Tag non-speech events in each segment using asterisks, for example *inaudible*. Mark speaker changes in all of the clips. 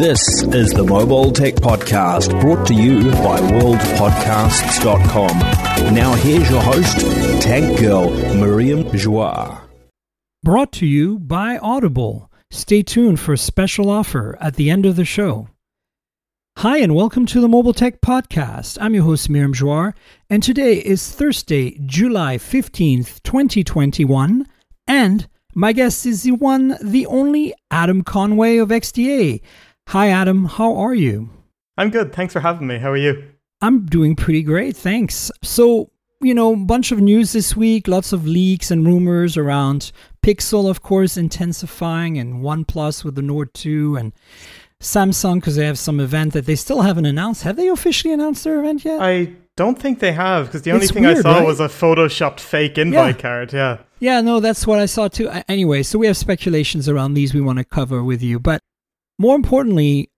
Speaker 1: This is the Mobile Tech Podcast brought to you by worldpodcasts.com. Now here's your host, Tank Girl Miriam Joire.
Speaker 2: Brought to you by Audible. Stay tuned for a special offer at the end of the show. Hi, and welcome to the Mobile Tech Podcast. I'm your host, Miriam Joire, and today is Thursday, July 15th, 2021, and my guest is the one, the only Adam Conway of XDA. Hi, Adam. How are you?
Speaker 3: I'm good. Thanks for having me. How are you?
Speaker 2: I'm doing pretty great. Thanks. So, you know, bunch of news this week, lots of leaks and rumors around Pixel, of course, intensifying, and OnePlus with the Nord 2, and Samsung because they have some event that they still haven't announced. Have they officially announced their event yet?
Speaker 3: I don't think they have because the only
Speaker 2: It's
Speaker 3: thing
Speaker 2: weird,
Speaker 3: I saw
Speaker 2: right?
Speaker 3: was a photoshopped fake invite
Speaker 2: Yeah.
Speaker 3: card. Yeah.
Speaker 2: Yeah, no, that's what I saw too. Anyway, so we have speculations around these we want to cover with you. But more importantly,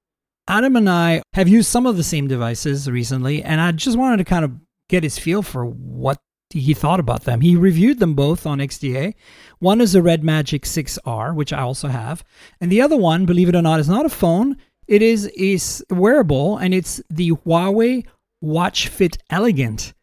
Speaker 2: Adam and I have used some of the same devices recently, and I just wanted to kind of get his feel for what he thought about them. He reviewed them both on XDA. One is the Red Magic 6R, which I also have, and the other one, believe it or not, is not a phone. It is is wearable, and it's the Huawei Watch Fit Elegant.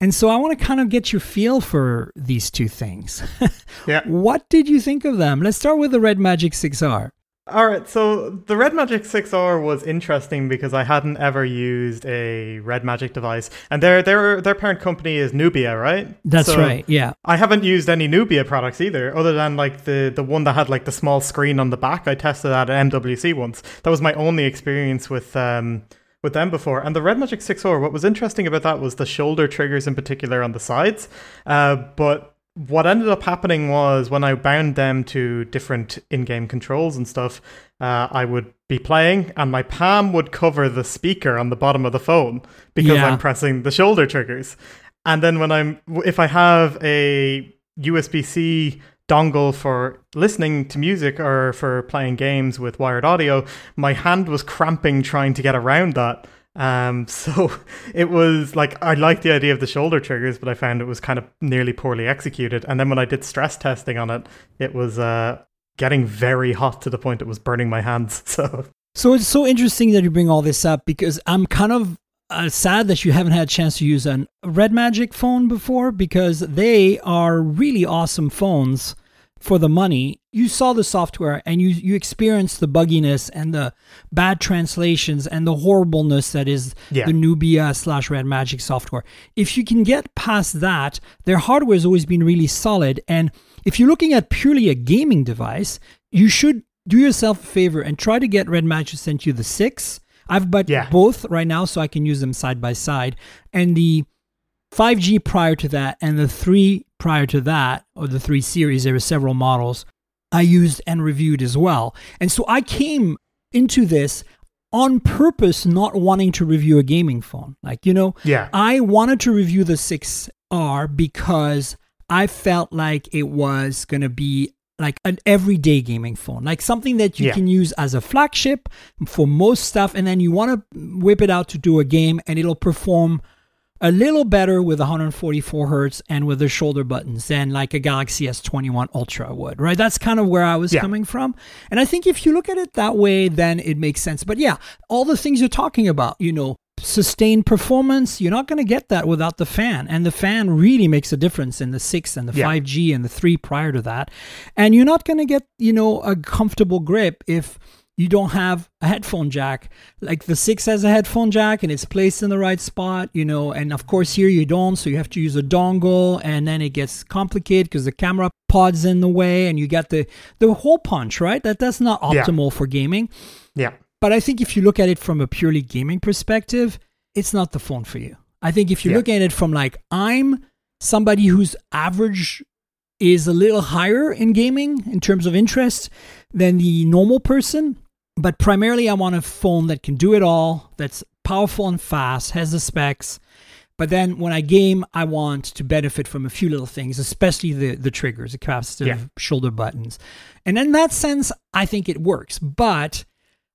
Speaker 2: And so I want to kind of get your feel for these two things. *laughs*
Speaker 3: Yeah.
Speaker 2: What did you think of them? Let's start with the Red Magic 6R.
Speaker 3: All right. So the Red Magic 6R was interesting because I hadn't ever used a Red Magic device, and their their their parent company is Nubia, right?
Speaker 2: That's
Speaker 3: So
Speaker 2: right. Yeah.
Speaker 3: I haven't used any Nubia products either, other than like the the one that had like the small screen on the back. I tested that at MWC once. That was my only experience with um with them before. And the Red Magic 6R, what was interesting about that was the shoulder triggers in particular on the sides. Uh, but what ended up happening was when I bound them to different in-game controls and stuff, uh, I would be playing and my palm would cover the speaker on the bottom of the phone because
Speaker 2: Yeah.
Speaker 3: I'm pressing the shoulder triggers. And then when I'm, if I have a USB C dongle for listening to music or for playing games with wired audio, my hand was cramping trying to get around that. Um, *laughs* so it was like I liked the idea of the shoulder triggers, but I found it was kind of nearly poorly executed. And then when I did stress testing on it, it was uh, getting very hot to the point it was burning my hands. *laughs* So
Speaker 2: So it's so interesting that you bring all this up because I'm kind of uh, sad that you haven't had a chance to use a Red Magic phone before because they are really awesome phones for the money. You saw the software and you you experienced the bugginess and the bad translations and the horribleness that is
Speaker 3: Yeah.
Speaker 2: the Nubia slash Red Magic software. If you can get past that, their hardware has always been really solid. And if you're looking at purely a gaming device, you should do yourself a favor and try to get Red Magic sent you the six. I've bought
Speaker 3: Yeah.
Speaker 2: both right now, so I can use them side by side. And the 5G prior to that and the 3 prior to that, or the 3 series, there were several models I used and reviewed as well. And so I came into this on purpose not wanting to review a gaming phone. Like, you know,
Speaker 3: yeah,
Speaker 2: I wanted to review the 6R because I felt like it was going to be like an everyday gaming phone, like something that you
Speaker 3: Yeah.
Speaker 2: can use as a flagship for most stuff. And then you want to whip it out to do a game and it'll perform a little better with 144 hertz and with the shoulder buttons than like a Galaxy S21 Ultra would, right? That's kind of where I was
Speaker 3: Yeah.
Speaker 2: coming from. And I think if you look at it that way, then it makes sense. But yeah, all the things you're talking about, you know, sustained performance, you're not going to get that without the fan. And the fan really makes a difference in the 6 and the
Speaker 3: Yeah.
Speaker 2: 5G and the 3 prior to that. And you're not going to get, you know, a comfortable grip if you don't have a headphone jack. Like the 6 has a headphone jack and it's placed in the right spot, you know, and of course here you don't, so you have to use a dongle and then it gets complicated because the camera pod's in the way and you got the the hole punch, right? That that's not
Speaker 3: Yeah.
Speaker 2: optimal for gaming.
Speaker 3: yeah,
Speaker 2: But I think if you look at it from a purely gaming perspective, it's not the phone for you. I think if you
Speaker 3: Yeah.
Speaker 2: look at it from like I'm somebody whose average is a little higher in gaming in terms of interest than the normal person, but primarily I want a phone that can do it all, that's powerful and fast, has the specs. But then when I game, I want to benefit from a few little things, especially the the triggers, the capacitive
Speaker 3: Yeah.
Speaker 2: shoulder buttons. And in that sense, I think it works. But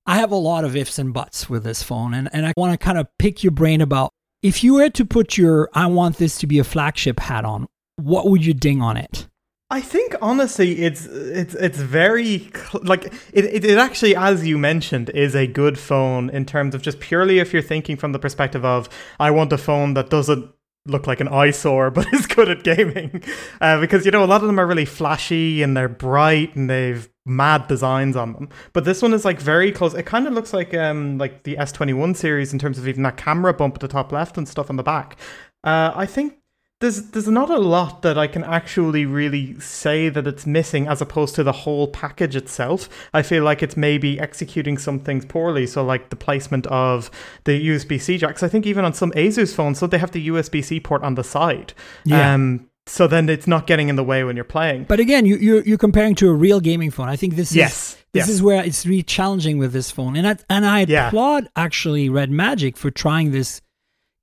Speaker 2: I have a lot of ifs and buts with this phone, and, and I want to kind of pick your brain about if you were to put your I want this to be a flagship hat on, what would you ding on it?
Speaker 3: I think honestly, it's it's it's very like it, it. It actually, as you mentioned, is a good phone in terms of just purely if you're thinking from the perspective of I want a phone that doesn't look like an eyesore *laughs* but is good at gaming, *laughs* uh, because you know a lot of them are really flashy and they're bright and they've mad designs on them. But this one is like very close. It kind of looks like um like the S twenty one series in terms of even that camera bump at the top left and stuff on the back. Uh, I think there's there's not a lot that I can actually really say that it's missing as opposed to the whole package itself. I feel like it's maybe executing some things poorly. So like the placement of the USB C jacks. I think even on some Asus phones, so they have the USB C port on the side.
Speaker 2: Yeah.
Speaker 3: Um, so then it's not getting in the way when you're playing.
Speaker 2: But again, you, you're you're comparing to a real gaming phone. I think this is
Speaker 3: Yes,
Speaker 2: this
Speaker 3: yes.
Speaker 2: is where it's really challenging with this phone, and I, and I
Speaker 3: Yeah.
Speaker 2: applaud actually Red Magic for trying this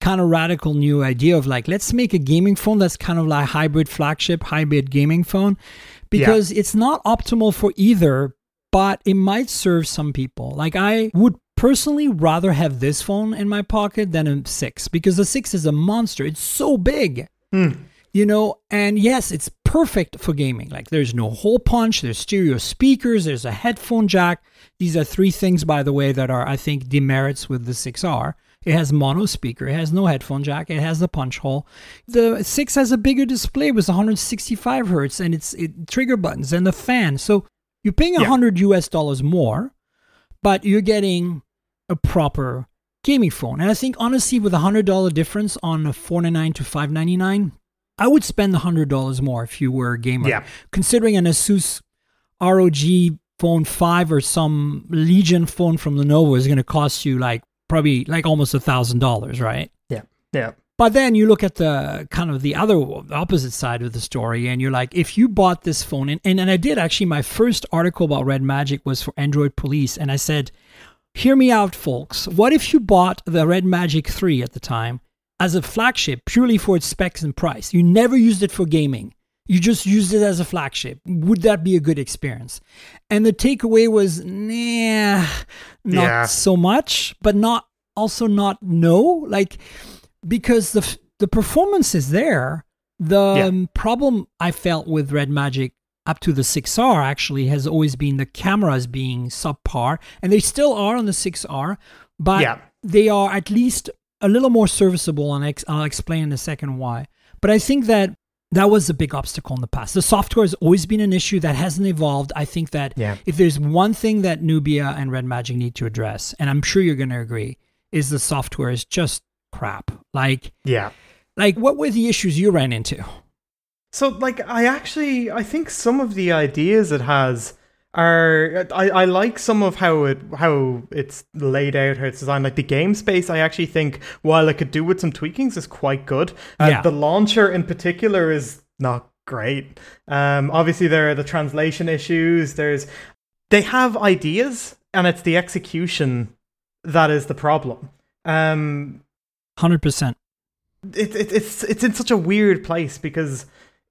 Speaker 2: kind of radical new idea of like let's make a gaming phone that's kind of like hybrid flagship hybrid gaming phone. Because it's not optimal for either but it might serve some people. Like i would personally rather have this phone in my pocket than a 6 because the 6 is a monster. It's so big. Hmm. You know and yes it's perfect for gaming. Like there's no hole punch there's stereo speakers there's a headphone jack. These are three things by the way that are i think demerits with the 6r it has mono speaker it has no headphone jack it has the punch hole the 6 has a bigger display with 165 hertz and it's it, trigger buttons and the fan so you're paying a
Speaker 3: Yeah.
Speaker 2: 100 us dollars more but you're getting a proper gaming phone. And I think honestly, with a hundred dollar difference on a four ninety nine to five ninety nine, I would spend the hundred dollars more if you were a gamer.
Speaker 3: Yeah.
Speaker 2: Considering an Asus ROG Phone Five or some Legion phone from Lenovo is going to cost you like probably like almost a thousand dollars, right?
Speaker 3: Yeah. Yeah.
Speaker 2: But then you look at the kind of the other opposite side of the story, and you're like, if you bought this phone, and, and, and I did actually, my first article about Red Magic was for Android Police, and I said, hear me out, folks. What if you bought the Red Magic 3 at the time as a flagship purely for its specs and price? You never used it for gaming. You just used it as a flagship. Would that be a good experience? And the takeaway was, nah, not
Speaker 3: Yeah.
Speaker 2: so much, but not also not no. Like, because the the performance is there. The
Speaker 3: Yeah.
Speaker 2: um, problem I felt with Red Magic up to the 6R actually has always been the cameras being subpar, and they still are on the 6R, but
Speaker 3: Yeah.
Speaker 2: they are at least a little more serviceable, and I'll explain in a second why. But I think that that was a big obstacle in the past. The software has always been an issue that hasn't evolved. I think that
Speaker 3: Yeah.
Speaker 2: if there's one thing that Nubia and Red Magic need to address, and I'm sure you're going to agree, is the software is just crap. Like,
Speaker 3: Yeah.
Speaker 2: like what were the issues you ran into?
Speaker 3: So, like, I actually, I think some of the ideas it has are, I, I like some of how it, how it's laid out, how it's designed. Like the game space, I actually think, while it could do with some tweakings, is quite good. Uh,
Speaker 2: Yeah.
Speaker 3: The launcher in particular is not great. Um, obviously there are the translation issues. There's, they have ideas, and it's the execution that is the problem. Um,
Speaker 2: 100%.
Speaker 3: it, it, it's it's in such a weird place because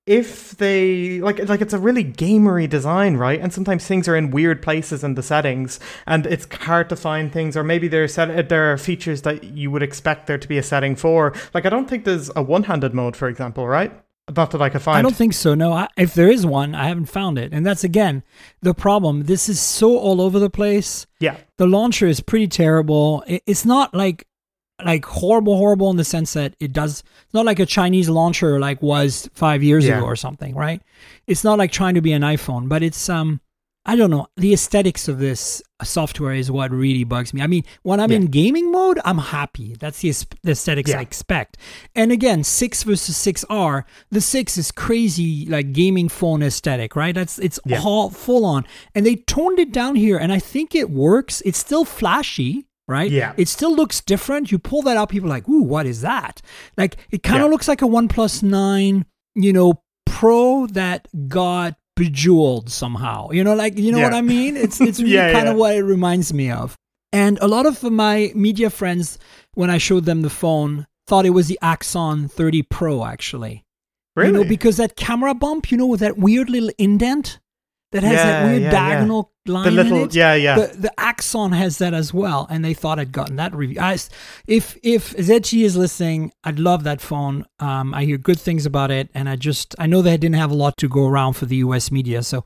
Speaker 3: if they like like it's a really gamery design right and sometimes things are in weird places in the settings and it's hard to find things or maybe there are set there are features that you would expect there to be a setting for like i don't think there's a one-handed mode for example right not that i could find
Speaker 2: I don't think so. No, I, if there is one, I haven't found it. And that's again the problem. This is so all over the place.
Speaker 3: yeah
Speaker 2: The launcher is pretty terrible. It, it's not like like horrible, horrible in the sense that it does. It's not like a Chinese launcher like was five years
Speaker 3: Yeah.
Speaker 2: ago or something, right? It's not like trying to be an iPhone, but it's um. I don't know. The aesthetics of this software is what really bugs me. I mean, when I'm
Speaker 3: Yeah.
Speaker 2: in gaming mode, I'm happy. That's the, the aesthetics
Speaker 3: Yeah.
Speaker 2: I expect. And again, 6 versus 6R, the 6 is crazy like gaming phone aesthetic, right? That's it's
Speaker 3: Yeah.
Speaker 2: all full on. And they toned it down here and I think it works. It's still flashy, right?
Speaker 3: Yeah.
Speaker 2: It still looks different. You pull that out, people are like, "Ooh, what is that?" Like it kind of
Speaker 3: Yeah.
Speaker 2: looks like a OnePlus 9, you know, Pro that got bejeweled somehow. You know, like you know what I mean? It's it's *laughs* really
Speaker 3: Yeah,
Speaker 2: kind
Speaker 3: yeah.
Speaker 2: of what it reminds me of. And a lot of my media friends, when I showed them the phone, thought it was the Axon 30 Pro actually.
Speaker 3: really
Speaker 2: You know, because that camera bump, you know, with that weird little indent, that has that weird
Speaker 3: yeah, yeah.
Speaker 2: diagonal line
Speaker 3: The little,
Speaker 2: in it.
Speaker 3: yeah, yeah.
Speaker 2: The, the Axon has that as well, and they thought I'd gotten that review. I, if if ZTE is listening, I'd love that phone. Um, I hear good things about it, and I just I know they didn't have a lot to go around for the U.S. media, so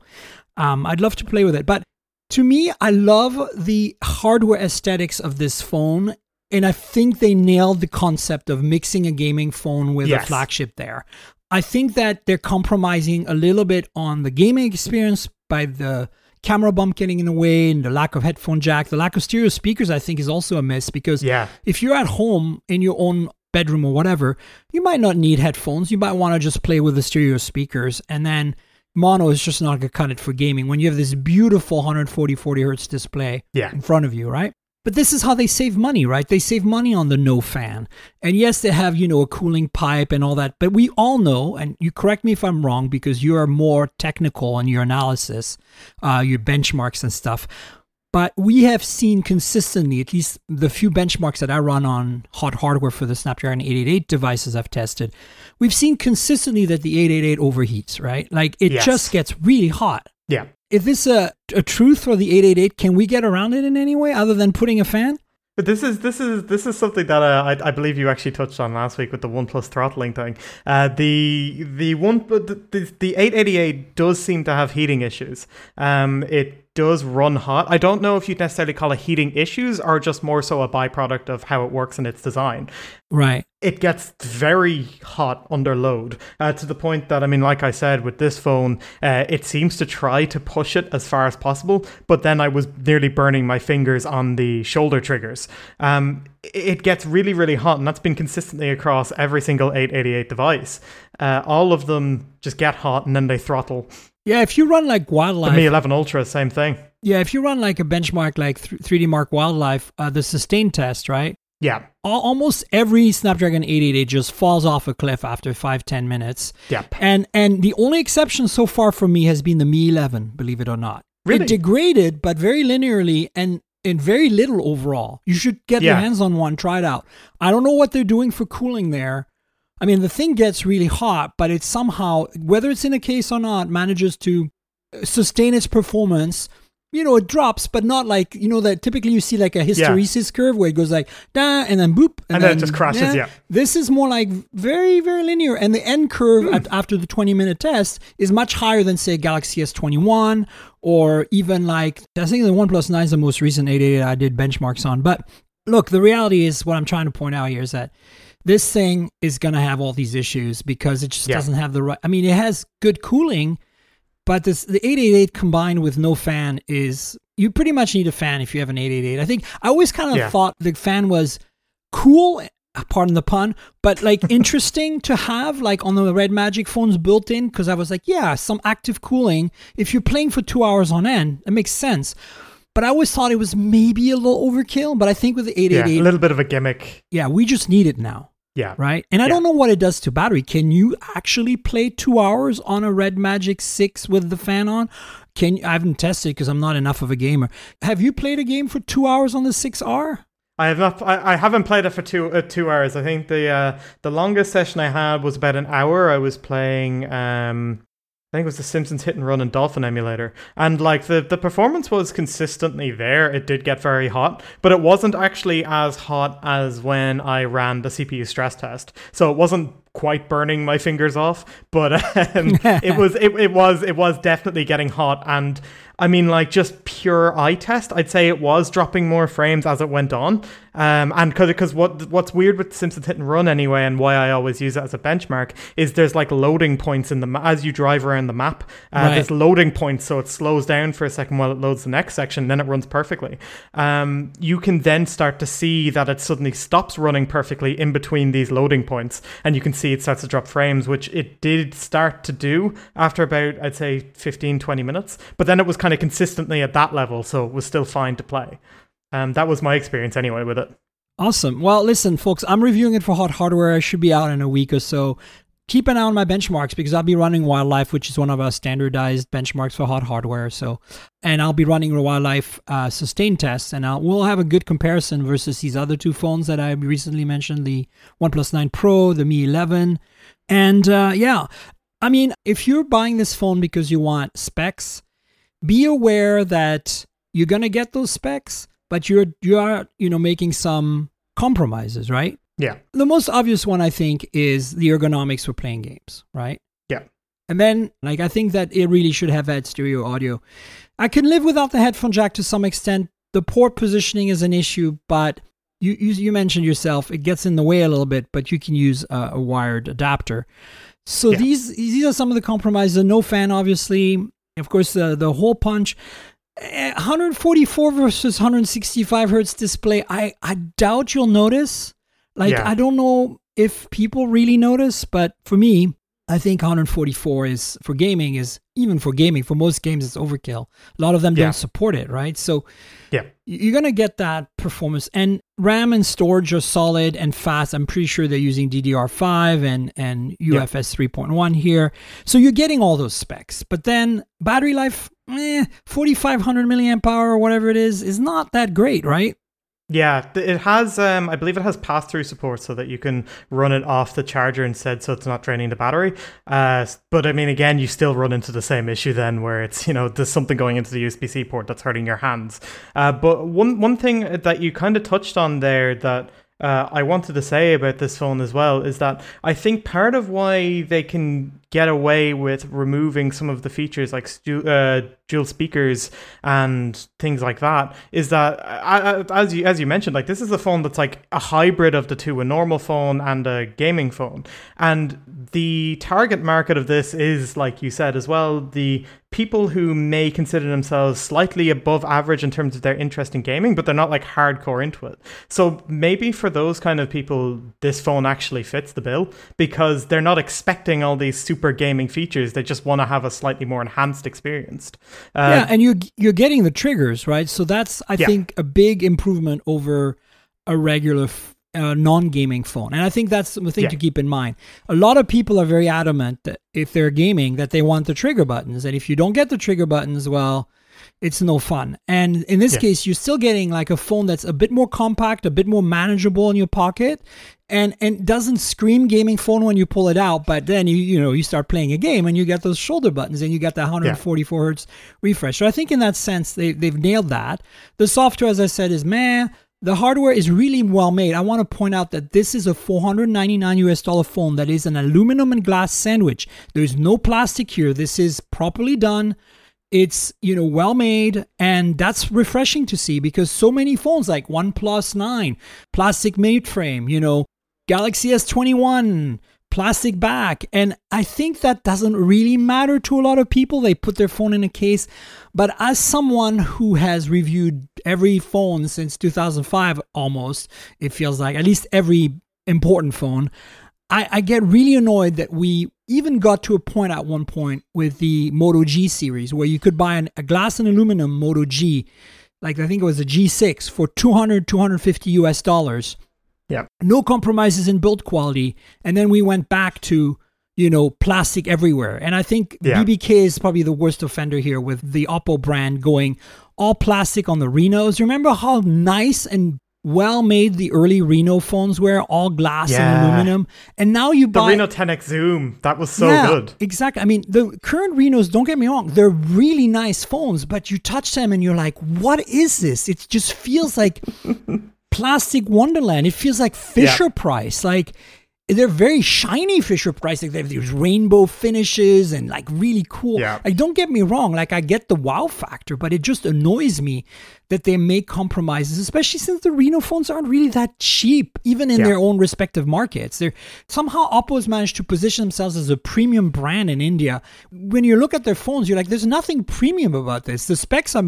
Speaker 2: um, I'd love to play with it. But to me, I love the hardware aesthetics of this phone, and I think they nailed the concept of mixing a gaming phone with a flagship there. I think that they're compromising a little bit on the gaming experience by the camera bump getting in the way and the lack of headphone jack. The lack of stereo speakers, I think, is also a miss because
Speaker 3: Yeah.
Speaker 2: if you're at home in your own bedroom or whatever, you might not need headphones. You might want to just play with the stereo speakers. And then mono is just not going to cut it for gaming when you have this beautiful 140 40 hertz display
Speaker 3: Yeah.
Speaker 2: in front of you, right? But this is how they save money, right? They save money on the no fan. And yes, they have, you know, a cooling pipe and all that. But we all know, and you correct me if I'm wrong because you are more technical in your analysis, uh, your benchmarks and stuff. But we have seen consistently, at least the few benchmarks that I run on hot hardware for the Snapdragon 888 devices I've tested, we've seen consistently that the 888 overheats, right? Like it
Speaker 3: Yes.
Speaker 2: just gets really hot.
Speaker 3: Yeah.
Speaker 2: Is this a, a truth for the 888? Can we get around it in any way other than putting a fan?
Speaker 3: But this is this is this is something that uh, I, I believe you actually touched on last week with the OnePlus throttling thing. Uh, the the one the the 888 does seem to have heating issues. Um, it does run hot. I don't know if you'd necessarily call it heating issues or just more so a byproduct of how it works in its design.
Speaker 2: Right.
Speaker 3: It gets very hot under load uh, to the point that I mean, like I said, with this phone, uh, it seems to try to push it as far as possible, but then I was nearly burning my fingers on the shoulder triggers. Um, it gets really, really hot, and that's been consistently across every single 888 device. Uh, all of them just get hot and then they throttle.
Speaker 2: Yeah, if you run like wildlife, The
Speaker 3: Mi 11 Ultra, same thing.
Speaker 2: yeah, if you run like a benchmark like 3D Mark Wildlife, uh, the sustain test, right?
Speaker 3: Yeah,
Speaker 2: Al- almost every Snapdragon 888 just falls off a cliff after five ten minutes.
Speaker 3: Yep.
Speaker 2: And and the only exception so far for me has been the Mi 11, believe it or not.
Speaker 3: Really?
Speaker 2: It degraded, but very linearly and in very little overall. You should get your hands on one, try it out. I don't know what they're doing for cooling there. I mean, the thing gets really hot, but it somehow, whether it's in a case or not, manages to uh, sustain its performance. You know, it drops, but not like you know that typically you see like a hysteresis curve where it goes like da and then boop
Speaker 3: And then it just crashes, yeah.
Speaker 2: This is more like very very linear, and the end curve
Speaker 3: Hmm.
Speaker 2: at, after the 20 minute test is much higher than say Galaxy S21 or even like I think the OnePlus 9 is the most recent 888 I did benchmarks on. But look, the reality is what I'm trying to point out here is that this thing is going to have all these issues because it just
Speaker 3: Yeah.
Speaker 2: doesn't have the right. I mean, it has good cooling, but this the 888 combined with no fan is you pretty much need a fan if you have an 888. I think I always kind of
Speaker 3: Yeah.
Speaker 2: thought the fan was cool pardon the pun but like *laughs* interesting to have like on the red magic phones built in because i was like yeah some active cooling if you're playing for two hours on end it makes sense but i always thought it was maybe a little overkill but i think with the
Speaker 3: yeah,
Speaker 2: 888
Speaker 3: a little bit of a gimmick.
Speaker 2: yeah we just need it now
Speaker 3: Yeah,
Speaker 2: right? And I
Speaker 3: Yeah.
Speaker 2: don't know what it does to battery. Can you actually play two hours on a Red Magic Six with the fan on? Can I haven't tested because I'm not enough of a gamer. Have you played a game for two hours on the 6R?
Speaker 3: I have not. I, I haven't played it for two uh, two hours. I think the uh, the longest session I had was about an hour. I was playing. Um, think it was the Simpsons Hit and Run and Dolphin emulator, and like the the performance was consistently there. It did get very hot, but it wasn't actually as hot as when I ran the CPU stress test. So it wasn't quite burning my fingers off, but *laughs* um, *laughs* it was it, it was it was definitely getting hot and. I mean, like just pure eye test. I'd say it was dropping more frames as it went on, um, and because because what what's weird with Simpsons Hit and Run anyway, and why I always use it as a benchmark is there's like loading points in the ma- as you drive around the map. Uh,
Speaker 2: Right.
Speaker 3: There's loading points, so it slows down for a second while it loads the next section, then it runs perfectly. Um, you can then start to see that it suddenly stops running perfectly in between these loading points, and you can see it starts to drop frames, which it did start to do after about I'd say 15 20 minutes, but then it was kind of consistently at that level, so it was still fine to play. Um, that was my experience anyway with it.
Speaker 2: Awesome. Well, listen, folks, I'm reviewing it for Hot Hardware. I should be out in a week or so. Keep an eye on my benchmarks because I'll be running Wildlife, which is one of our standardized benchmarks for Hot Hardware. So, and I'll be running Wildlife uh, sustain tests, and I'll, we'll have a good comparison versus these other two phones that I recently mentioned: the OnePlus 9 Pro, the Mi 11, and uh, yeah. I mean, if you're buying this phone because you want specs, be aware that you're going to get those specs, but you're you are, you know, making some compromises, right?
Speaker 3: Yeah.
Speaker 2: The most obvious one I think is the ergonomics for playing games, right?
Speaker 3: Yeah.
Speaker 2: And then like I think that it really should have had stereo audio. I can live without the headphone jack to some extent. The port positioning is an issue, but you, you, you mentioned yourself, it gets in the way a little bit, but you can use a, a wired adapter. So
Speaker 3: Yeah.
Speaker 2: these these are some of the compromises. No fan, obviously. Of course, the the hole punch. Eh, 144 versus 165 hertz display. I I doubt you'll notice. Like
Speaker 3: Yeah.
Speaker 2: I don't know if people really notice, but for me, I think 144 is for gaming is even for gaming for most games it's overkill. A lot of them
Speaker 3: Yeah.
Speaker 2: don't support it, right? So
Speaker 3: Yeah.
Speaker 2: you're gonna get that performance and RAM and storage are solid and fast. I'm pretty sure they're using DDR5 and and UFS 3.1 here, so you're getting all those specs. But then battery life, eh, 4,500 milliamp hour or whatever it is, is not that great, right?
Speaker 3: Yeah, it has. Um, I believe it has pass-through support, so that you can run it off the charger instead, so it's not draining the battery. Uh, but I mean, again, you still run into the same issue then, where it's you know there's something going into the USB-C port that's hurting your hands. Uh, but one one thing that you kind of touched on there that uh, I wanted to say about this phone as well is that I think part of why they can get away with removing some of the features like stu- uh, dual speakers and things like that is that as you as you mentioned like this is a phone that's like a hybrid of the two a normal phone and a gaming phone. And the target market of this is like you said as well the people who may consider themselves slightly above average in terms of their interest in gaming but they're not like hardcore into it. So maybe for those kind of people this phone actually fits the bill because they're not expecting all these super gaming features they just want to have a slightly more enhanced experience uh,
Speaker 2: yeah, and you're you're getting the triggers, right? So that's I
Speaker 3: Yeah.
Speaker 2: think a big improvement over a regular f- uh, non-gaming phone, and I think that's the thing
Speaker 3: Yeah.
Speaker 2: to keep in mind. A lot of people are very adamant that if they're gaming, that they want the trigger buttons, and if you don't get the trigger buttons, well, it's no fun. And in this
Speaker 3: Yeah.
Speaker 2: case, you're still getting like a phone that's a bit more compact, a bit more manageable in your pocket, and and doesn't scream gaming phone when you pull it out. But then you you know you start playing a game and you get those shoulder buttons and you get that 144 hertz refresh. So I think in that sense they they've nailed that. The software, as I said, is meh. The hardware is really well made. I want to point out that this is a 499 US dollar phone that is an aluminum and glass sandwich. There's no plastic here. This is properly done it's you know well made and that's refreshing to see because so many phones like OnePlus 9 plastic made frame you know Galaxy S21 plastic back. And I think that doesn't really matter to a lot of people. They put their phone in a case. But as someone who has reviewed every phone since 2005 almost it feels like at least every important phone I, I get really annoyed that we even got to a point at one point with the Moto G series where you could buy an, a glass and aluminum Moto G, like I think it was a G6 for 200, 250 US dollars.
Speaker 3: yeah
Speaker 2: No compromises in build quality. And then we went back to, you know, plastic everywhere. And I think
Speaker 3: Yeah.
Speaker 2: BBK is probably the worst offender here with the Oppo brand going all plastic on the Renos. Remember how nice and well made the early Reno phones were, all glass and aluminum. And now you buy the
Speaker 3: Reno 10X Zoom that was so
Speaker 2: yeah,
Speaker 3: good
Speaker 2: Exactly. I mean, the current Renos, don't get me wrong, they're really nice phones, but you touch them and you're like, what is this? It just feels like *laughs* plastic wonderland. It feels like Fisher Price. Like they're very shiny Fisher Price. Like they have these rainbow finishes and like really cool.
Speaker 3: Yeah.
Speaker 2: Like don't get me wrong. Like I get the wow factor, but it just annoys me that they make compromises, especially since the Reno phones aren't really that cheap, even in
Speaker 3: Yeah.
Speaker 2: their own respective markets. They're somehow Oppo's managed to position themselves as a premium brand in India. When you look at their phones, you're like, there's nothing premium about this. The specs are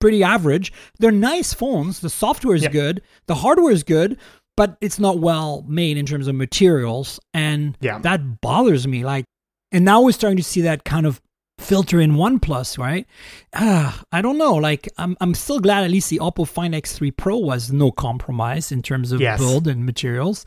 Speaker 2: pretty average. They're nice phones. The software is
Speaker 3: Yeah.
Speaker 2: good. The hardware is good, but it's not well made in terms of materials. And
Speaker 3: Yeah.
Speaker 2: that bothers me. Like, and now we're starting to see that kind of filter in OnePlus, right? Ah, I don't know. Like, I'm I'm still glad at least the Oppo Find X3 Pro was no compromise in terms of
Speaker 3: Yes.
Speaker 2: build and materials.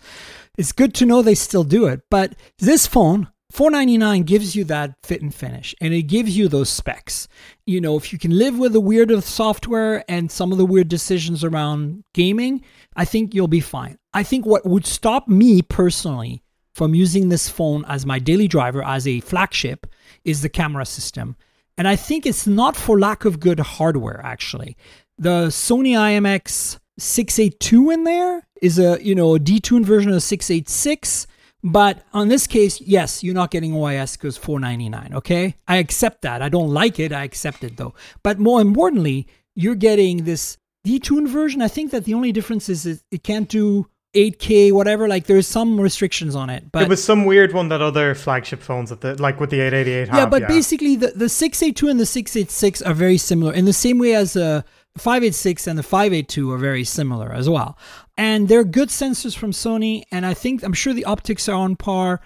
Speaker 2: It's good to know they still do it. But this phone, 499 gives you that fit and finish and it gives you those specs. You know, if you can live with the weird of software and some of the weird decisions around gaming, I think you'll be fine. I think what would stop me personally from using this phone as my daily driver, as a flagship, is the camera system. And I think it's not for lack of good hardware, actually. The Sony IMX 682 in there is a, you know, a detuned version of 686. But on this case, yes, you're not getting OIS because 499. Okay, I accept that. I don't like it. I accept it though. But more importantly, you're getting this detuned version. I think that the only difference is it, it can't do 8K, whatever. Like there's some restrictions on it. But
Speaker 3: it was some weird one that other flagship phones at the like with the 888 have.
Speaker 2: yeah, but basically the the 682 and the 686 are very similar in the same way as uh, the 586 and the 582 are very similar as well. And they're good sensors from Sony and I think I'm sure the optics are on par.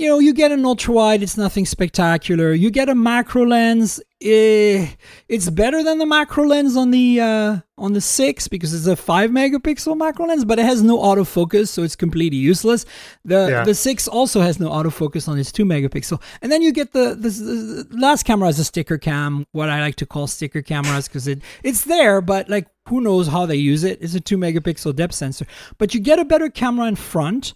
Speaker 2: You know, you get an ultra wide, it's nothing spectacular. You get a macro lens, eh, it's better than the macro lens on the uh, on the six because it's a five megapixel macro lens, but it has no autofocus, so it's completely useless. The
Speaker 3: Yeah.
Speaker 2: the six also has no autofocus on its two megapixel, and then you get the the, the last camera as a sticker cam, what I like to call sticker cameras, because it it's there, but like who knows how they use it? It's a two megapixel depth sensor, but you get a better camera in front.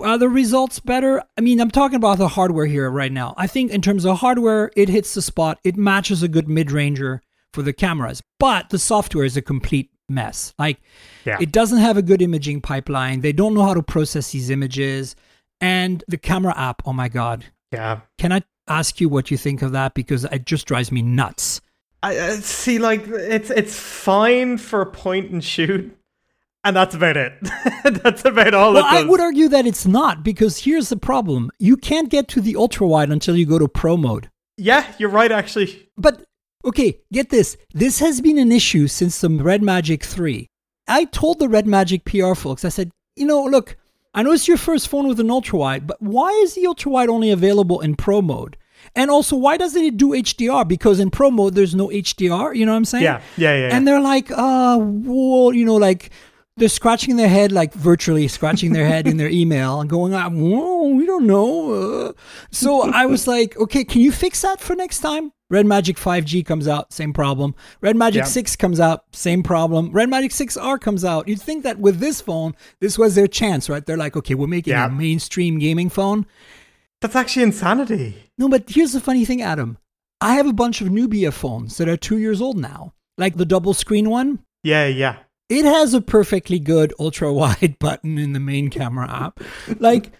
Speaker 2: Are the results better? I mean, I'm talking about the hardware here right now. I think in terms of hardware, it hits the spot. It matches a good mid ranger for the cameras, but the software is a complete mess. Like,
Speaker 3: Yeah.
Speaker 2: it doesn't have a good imaging pipeline. They don't know how to process these images. And the camera app, oh my God.
Speaker 3: yeah.
Speaker 2: Can I ask you what you think of that? Because it just drives me nuts.
Speaker 3: I, I see. Like it's it's fine for a point and shoot, and that's about it. *laughs* that's about all
Speaker 2: Well,
Speaker 3: it
Speaker 2: I would argue that it's not because here's the problem you can't get to the ultra wide until you go to pro mode.
Speaker 3: yeah, you're right. Actually,
Speaker 2: But okay, get this. This has been an issue since the Red Magic 3. I told the Red Magic PR folks, I said, you know, look, I know it's your first phone with an ultra wide, but why is the ultra wide only available in pro mode? And also, why doesn't it do HDR? Because in pro mode, there's no HDR. You know what I'm saying?
Speaker 3: Yeah, yeah, yeah, yeah.
Speaker 2: And they're like, uh, well, you know, like they're scratching their head, like virtually scratching their head in their email and going, ah, whoa, we don't know. Uh. So I was like, okay, can you fix that for next time? Red Magic 5G comes out, same problem. Red Magic
Speaker 3: Yeah.
Speaker 2: 6 comes out, same problem. Red Magic 6R comes out. You'd think that with this phone, this was their chance, right? They're like, okay, we're making
Speaker 3: Yeah.
Speaker 2: a mainstream gaming phone.
Speaker 3: that's actually insanity.
Speaker 2: No, but here's the funny thing, Adam. I have a bunch of Nubia phones that are two years old now, like the double screen one.
Speaker 3: Yeah, yeah.
Speaker 2: It has a perfectly good ultra wide *laughs* button in the main camera app. Like,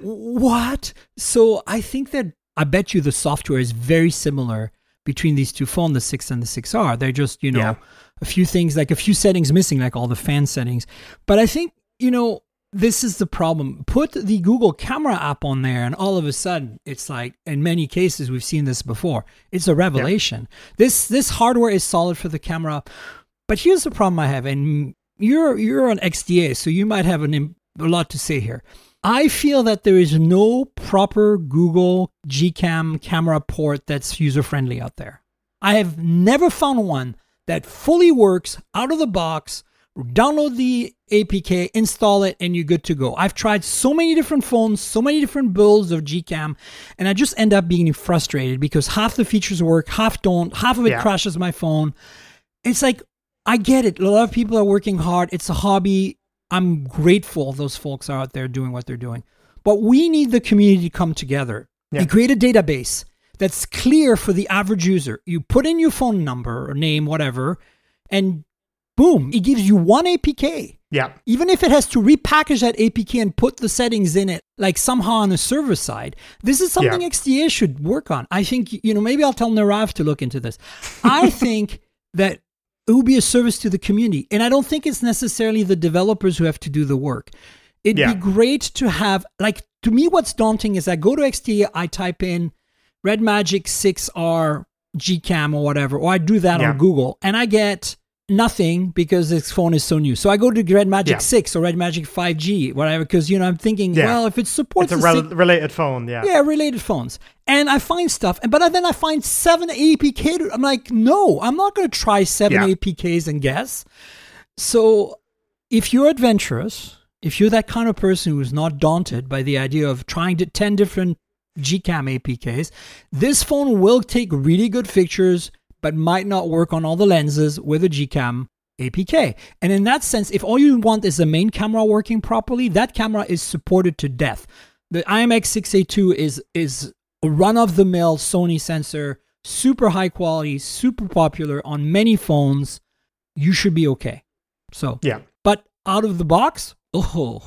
Speaker 2: what? So I think that I bet you the software is very similar between these two phones, the 6 and the 6R. They're just, you know,
Speaker 3: Yeah.
Speaker 2: a few things, like a few settings missing, like all the fan settings. But I think, you know, this is the problem. Put the Google camera app on there, and all of a sudden, it's like, in many cases, we've seen this before. It's a revelation. This this hardware is solid for the camera, but here's the problem I have, and you're you're on XDA, so you might have an, a lot to say here. I feel that there is no proper Google Gcam camera port that's user friendly out there. I have never found one that fully works out of the box. Download the APK, install it, and you're good to go. I've tried so many different phones, so many different builds of Gcam, and I just end up being frustrated because half the features work, half don't, half of it
Speaker 3: Yeah.
Speaker 2: crashes my phone. It's like, I get it. A lot of people are working hard. It's a hobby. I'm grateful those folks are out there doing what they're doing. But we need the community to come together
Speaker 3: Yeah.
Speaker 2: and create a database that's clear for the average user. You put in your phone number or name, whatever, and boom, it gives you one APK.
Speaker 3: Yeah.
Speaker 2: Even if it has to repackage that APK and put the settings in it, like somehow on the server side, this is something
Speaker 3: Yeah.
Speaker 2: XDA should work on. I think, you know, maybe I'll tell Nirave to look into this. I *laughs* think that it would be a service to the community. And I don't think it's necessarily the developers who have to do the work. It'd
Speaker 3: Yeah.
Speaker 2: be great to have, like, to me, what's daunting is I go to XDA, I type in Red Magic 6R Gcam or whatever, or I do that
Speaker 3: Yeah.
Speaker 2: on Google and I get nothing because this phone is so new. So I go to Red Magic
Speaker 3: Yeah.
Speaker 2: 6 or Red Magic 5G, whatever, because, you know, I'm thinking, well, if it supports
Speaker 3: It's a rel-
Speaker 2: six-
Speaker 3: related phone. Yeah.
Speaker 2: yeah, related phones. And I find stuff, and but then I find seven APK. I'm like, no, I'm not going to try seven
Speaker 3: Yeah.
Speaker 2: APKs and guess. So, if you're adventurous, if you're that kind of person who's not daunted by the idea of trying to 10 different Gcam APKs, this phone will take really good pictures, but might not work on all the lenses with a Gcam APK. And in that sense, if all you want is the main camera working properly, that camera is supported to death. The IMX682 is is a run of the mill Sony sensor super high quality, super popular on many phones, you should be okay. So,
Speaker 3: Yeah.
Speaker 2: but out of the box, oh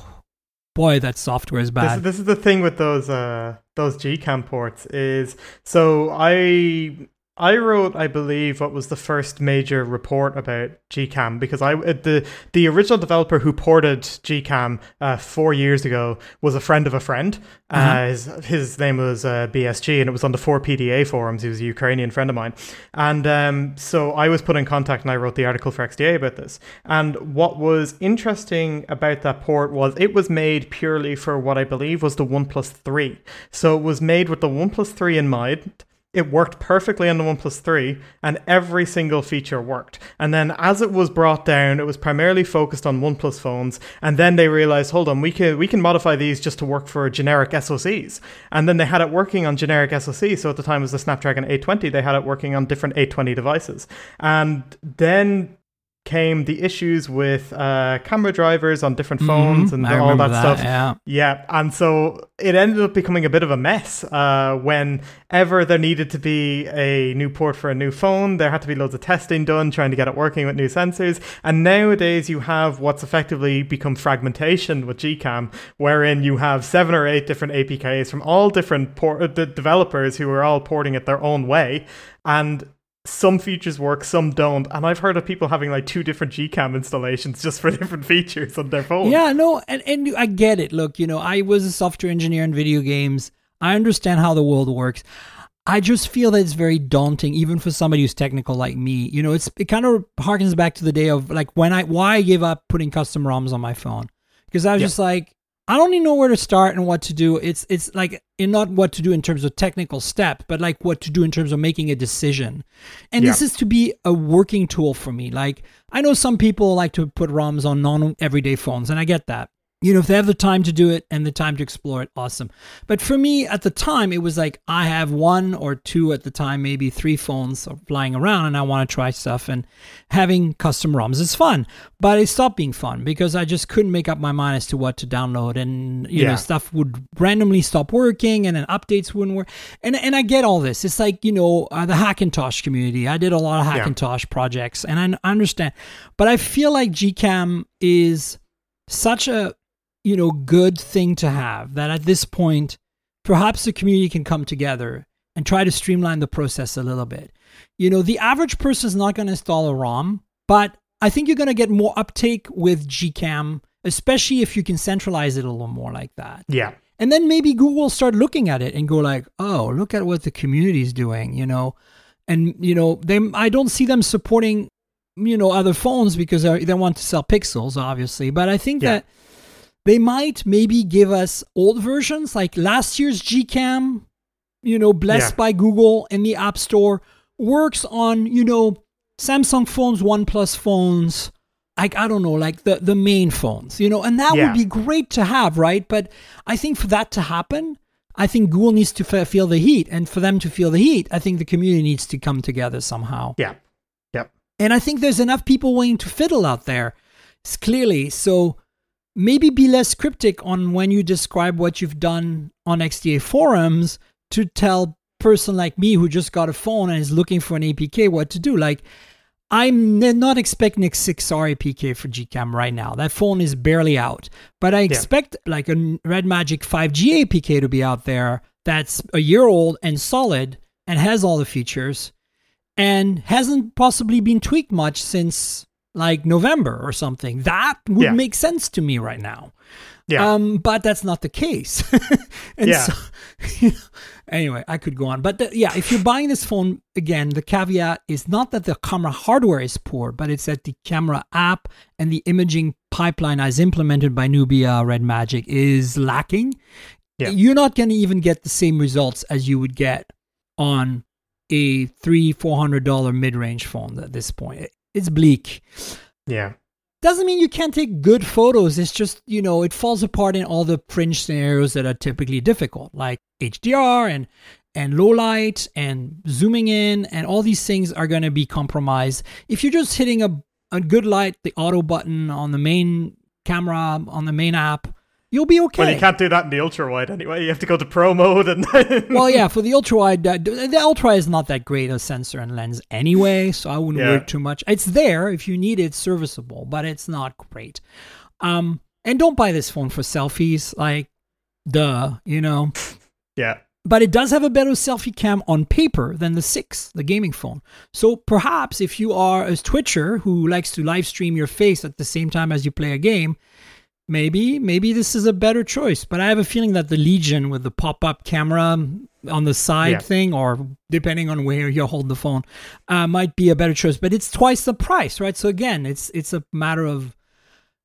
Speaker 2: boy, that software is
Speaker 3: This,
Speaker 2: bad.
Speaker 3: this is the thing with those uh those Gcam ports is so I I wrote I believe what was the first major report about Gcam because I uh, the the original developer who ported Gcam uh, four years ago was a friend of a friend. uh
Speaker 2: Uh-huh.
Speaker 3: his, his name was uh, BSG and it was on the 4PDA forums. He was a Ukrainian friend of mine, and um, so I was put in contact and I wrote the article for XDA about this. And what was interesting about that port was it was made purely for what I believe was the OnePlus 3. So it was made with the OnePlus 3 in mind. It worked perfectly on the OnePlus 3, and every single feature worked. And then, as it was brought down, it was primarily focused on OnePlus phones. And then they realized, hold on, we can we can modify these just to work for generic SoCs. And then they had it working on generic SoCs. So at the time it was the Snapdragon 820. They had it working on different 820 devices. And then came the issues with uh, camera drivers on different phones
Speaker 2: Mhm,
Speaker 3: and
Speaker 2: I
Speaker 3: all
Speaker 2: remember
Speaker 3: that, stuff.
Speaker 2: Yeah.
Speaker 3: Yeah, and so it ended up becoming a bit of a mess. Uh, whenever there needed to be a new port for a new phone, there had to be loads of testing done, trying to get it working with new sensors. And nowadays, you have what's effectively become fragmentation with Gcam, wherein you have seven or eight different APKs from all different port- uh, the developers who are all porting it their own way, and some features work, some don't. And I've heard of people having like two different Gcam installations just for *laughs* different features on their phone.
Speaker 2: Yeah, no, and, and I get it. Look, you know, I was a software engineer in video games. I understand how the world works. I just feel that it's very daunting, even for somebody who's technical like me. You know, it's it kind of harkens back to the day of like when I why I gave up putting custom ROMs on my phone because I was
Speaker 3: Yeah.
Speaker 2: just like I don't even know where to start and what to do. It's it's like in not what to do in terms of technical step, but like what to do in terms of making a decision. And
Speaker 3: Yeah.
Speaker 2: this is to be a working tool for me. Like I know some people like to put ROMs on non everyday phones, and I get that. You know, if they have the time to do it and the time to explore it, awesome. But for me at the time, it was like I have one or two at the time, maybe three phones flying around, and I want to try stuff. And having custom ROMs is fun, but it stopped being fun because I just couldn't make up my mind as to what to download, and you
Speaker 3: Yeah.
Speaker 2: know, stuff would randomly stop working, and then updates wouldn't work. And and I get all this. It's like you know uh, the Hackintosh community. I did a lot of
Speaker 3: Yeah.
Speaker 2: Hackintosh projects, and I, I understand, but I feel like GCam is such a you know good thing to have that at this point perhaps the community can come together and try to streamline the process a little bit you know the average person is not going to install a rom but i think you're going to get more uptake with gcam especially if you can centralize it a little more like that
Speaker 3: Yeah.
Speaker 2: and then maybe google will start looking at it and go like oh look at what the community is doing you know and you know they i don't see them supporting you know other phones because they they want to sell pixels obviously but i think
Speaker 3: Yeah.
Speaker 2: that they might maybe give us old versions like last year's gcam you know blessed
Speaker 3: Yeah.
Speaker 2: by google in the app store works on you know samsung phones oneplus phones like i don't know like the the main phones you know and that
Speaker 3: Yeah.
Speaker 2: would be great to have right but i think for that to happen i think google needs to fe- feel the heat and for them to feel the heat i think the community needs to come together somehow
Speaker 3: Yeah. Yep.
Speaker 2: and I think there's enough people willing to fiddle out there, s- clearly. So maybe be less cryptic on when you describe what you've done on XDA forums to tell person like me who just got a phone and is looking for an APK what to do. Like I'm not expecting a 6R APK for Gcam right now. That phone is barely out. But I expect like a Red Magic 5G APK to be out there that's a year old and solid and has all the features and hasn't possibly been tweaked much since like November or something. That would
Speaker 3: Yeah.
Speaker 2: make sense to me right now.
Speaker 3: Yeah.
Speaker 2: Um, but that's not the case. *laughs* and
Speaker 3: Yeah.
Speaker 2: so, *laughs* anyway, I could go on. But the, yeah, if you're buying this phone, again, the caveat is not that the camera hardware is poor, but it's that the camera app and the imaging pipeline as implemented by Nubia Red Magic is lacking.
Speaker 3: Yeah.
Speaker 2: You're not going to even get the same results as you would get on a three, four hundred dollar mid range phone at this point. It- It's bleak
Speaker 3: yeah.
Speaker 2: doesn't mean you can't take good photos. It's just, you know, it falls apart in all the fringe scenarios that are typically difficult, like HDR and and low light and zooming in and all these things are going to be compromised. If you're just hitting a a good light, the auto button on the main camera on the main app, you'll be okay.
Speaker 3: Well, you can't do that in the ultra wide anyway. You have to go to pro mode and. *laughs*
Speaker 2: well, yeah, for the ultra wide, uh, the ultra is not that great a sensor and lens anyway, so I wouldn't
Speaker 3: Yeah.
Speaker 2: worry too much. It's there if you need it, serviceable, but it's not great. Um, and don't buy this phone for selfies, like, duh, you know.
Speaker 3: yeah.
Speaker 2: But it does have a better selfie cam on paper than the 6, the gaming phone. So perhaps if you are a Twitcher who likes to live stream your face at the same time as you play a game, maybe maybe this is a better choice. But I have a feeling that the Legion with the pop-up camera on the side
Speaker 3: Yeah.
Speaker 2: thing, or depending on where you hold the phone, uh, might be a better choice. But it's twice the price, right? So again, it's it's a matter of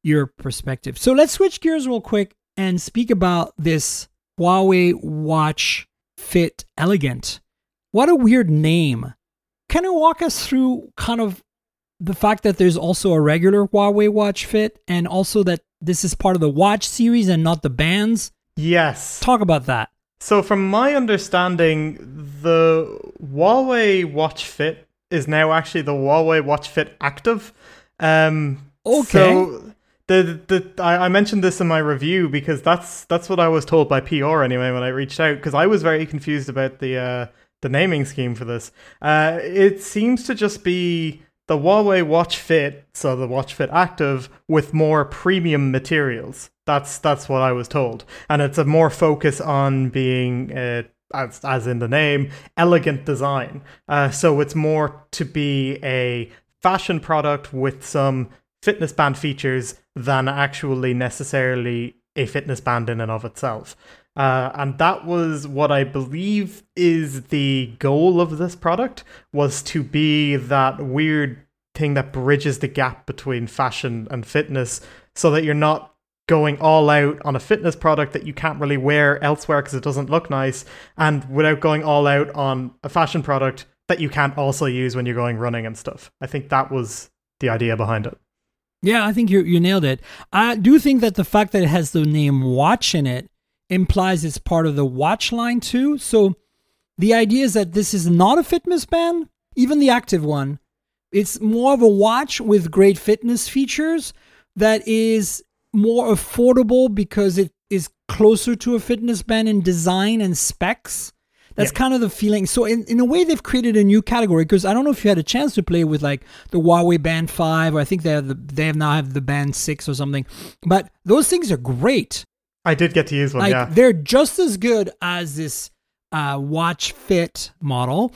Speaker 2: your perspective. So let's switch gears real quick and speak about this Huawei Watch Fit Elegant. What a weird name. Can you walk us through kind of the fact that there's also a regular Huawei Watch Fit and also that this is part of the watch series and not the bands?
Speaker 3: Yes.
Speaker 2: Talk about that.
Speaker 3: So, from my understanding, the Huawei Watch Fit is now actually the Huawei Watch Fit Active. Um,
Speaker 2: Okay.
Speaker 3: So the the I, I mentioned this in my review because that's that's what I was told by PR anyway when I reached out because I was very confused about the uh, the naming scheme for this. Uh, it seems to just be the Huawei Watch Fit, so the Watch Fit Active with more premium materials. That's that's what I was told, and it's a more focus on being. Uh, as, as in the name, elegant design. Uh, so it's more to be a fashion product with some fitness band features than actually necessarily a fitness band in and of itself. Uh, and that was what I believe is the goal of this product was to be that weird thing that bridges the gap between fashion and fitness so that you're not going all out on a fitness product that you can't really wear elsewhere because it doesn't look nice and without going all out on a fashion product that you can't also use when you're going running and stuff. I think that was the idea behind it.
Speaker 2: Yeah, I think you you nailed it. I do think that the fact that it has the name watch in it implies it's part of the watch line too. So the idea is that this is not a fitness band, even the active one. It's more of a watch with great fitness features that is more affordable because it is closer to a fitness band in design and specs. That's
Speaker 3: Yeah.
Speaker 2: kind of the feeling. So in, in a way, they've created a new category because I don't know if you had a chance to play with like the Huawei Band Five, or I think they have the, they have now have the Band Six or something. But those things are great.
Speaker 3: I did get to use one,
Speaker 2: Like
Speaker 3: yeah.
Speaker 2: they're just as good as this uh, Watch Fit model,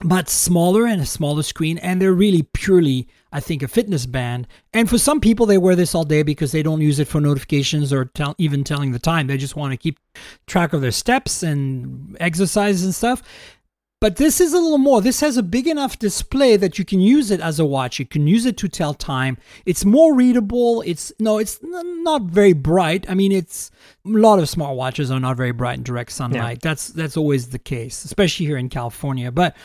Speaker 2: but smaller and a smaller screen, and they're really purely, I think, a fitness band. And for some people, they wear this all day because they don't use it for notifications or tell, even telling the time. They just want to keep track of their steps and exercise and stuff. But this is a little more. This has a big enough display that you can use it as a watch. You can use it to tell time. It's more readable. It's no, it's n- not very bright. I mean, it's a lot of smartwatches are not very bright in direct sunlight. That's that's always the case, especially here in California. But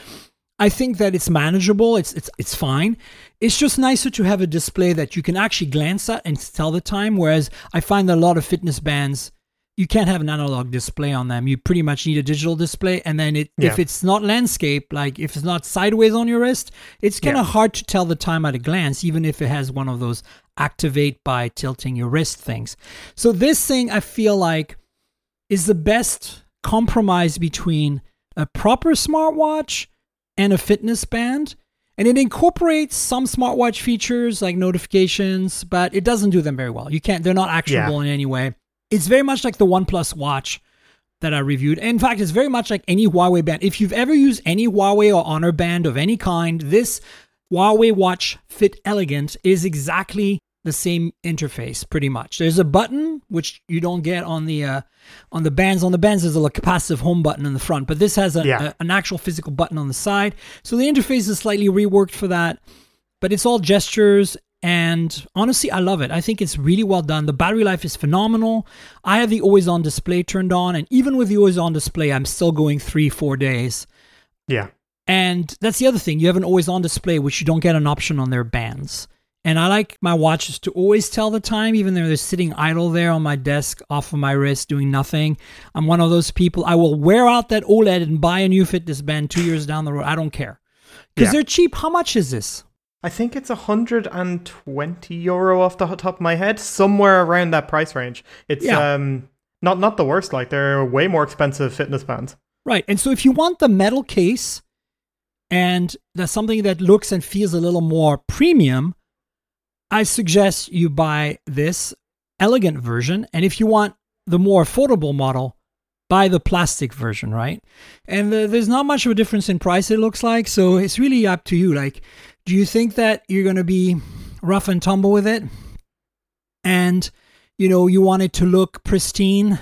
Speaker 2: I think that it's manageable. It's it's it's fine. It's just nicer to have a display that you can actually glance at and tell the time. Whereas I find that a lot of fitness bands, you can't have an analog display on them. You pretty much need a digital display, and then it if it's not landscape, like if it's not sideways on your wrist, it's kind of
Speaker 3: Yeah.
Speaker 2: hard to tell the time at a glance, even if it has one of those activate by tilting your wrist things. So this thing, I feel like, is the best compromise between a proper smartwatch and a fitness band. And it incorporates some smartwatch features like notifications, but it doesn't do them very well. You can't, they're not actionable in any way. It's very much like the OnePlus watch that I reviewed. In fact, it's very much like any Huawei band. If you've ever used any Huawei or Honor band of any kind, this Huawei Watch Fit Elegant is exactly the same interface, pretty much. There's a button which you don't get on the uh, on the bands. On the bands, there's a like, capacitive home button in the front, but this has a,
Speaker 3: Yeah.
Speaker 2: a- an actual physical button on the side. So the interface is slightly reworked for that, but it's all gestures. And honestly, I love it. I think it's really well done. The battery life is phenomenal. I have the always on display turned on, and even with the always on display, I'm still going three, four days.
Speaker 3: Yeah.
Speaker 2: And that's the other thing. You have an always on display, which you don't get an option on their bands. And I like my watches to always tell the time, even though they're sitting idle there on my desk off of my wrist doing nothing. I'm one of those people. I will wear out that OLED and buy a new fitness band two years down the road. I don't care. Because
Speaker 3: Yeah.
Speaker 2: they're cheap. How much is this?
Speaker 3: I think it's 120 euro off the top of my head, somewhere around that price range. It's
Speaker 2: Yeah.
Speaker 3: um not not the worst. Like they're way more expensive fitness bands.
Speaker 2: Right. And so if you want the metal case and that's something that looks and feels a little more premium, I suggest you buy this elegant version. And if you want the more affordable model, buy the plastic version, right? And the, there's not much of a difference in price, it looks like. So it's really up to you. Like, do you think that you're going to be rough and tumble with it? And, you know, you want it to look pristine?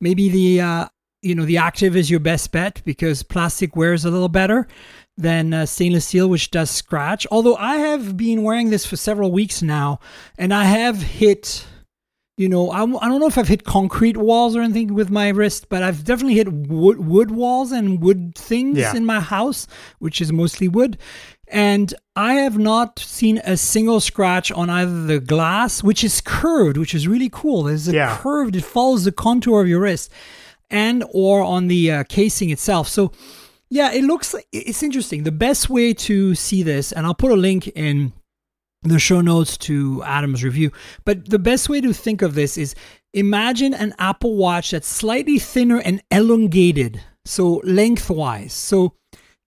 Speaker 2: Maybe the uh, you know the active is your best bet because plastic wears a little better than uh, stainless steel which does scratch although i have been wearing this for several weeks now and i have hit you know I, I don't know if i've hit concrete walls or anything with my wrist but i've definitely hit wood, wood walls and wood things
Speaker 3: Yeah.
Speaker 2: in my house which is mostly wood and I have not seen a single scratch on either the glass, which is curved, which is really cool. There's a
Speaker 3: Yeah.
Speaker 2: curved; it follows the contour of your wrist, and or on the uh, casing itself. So, yeah, it looks like it's interesting. The best way to see this, and I'll put a link in the show notes to Adam's review. But the best way to think of this is imagine an Apple Watch that's slightly thinner and elongated, so lengthwise. So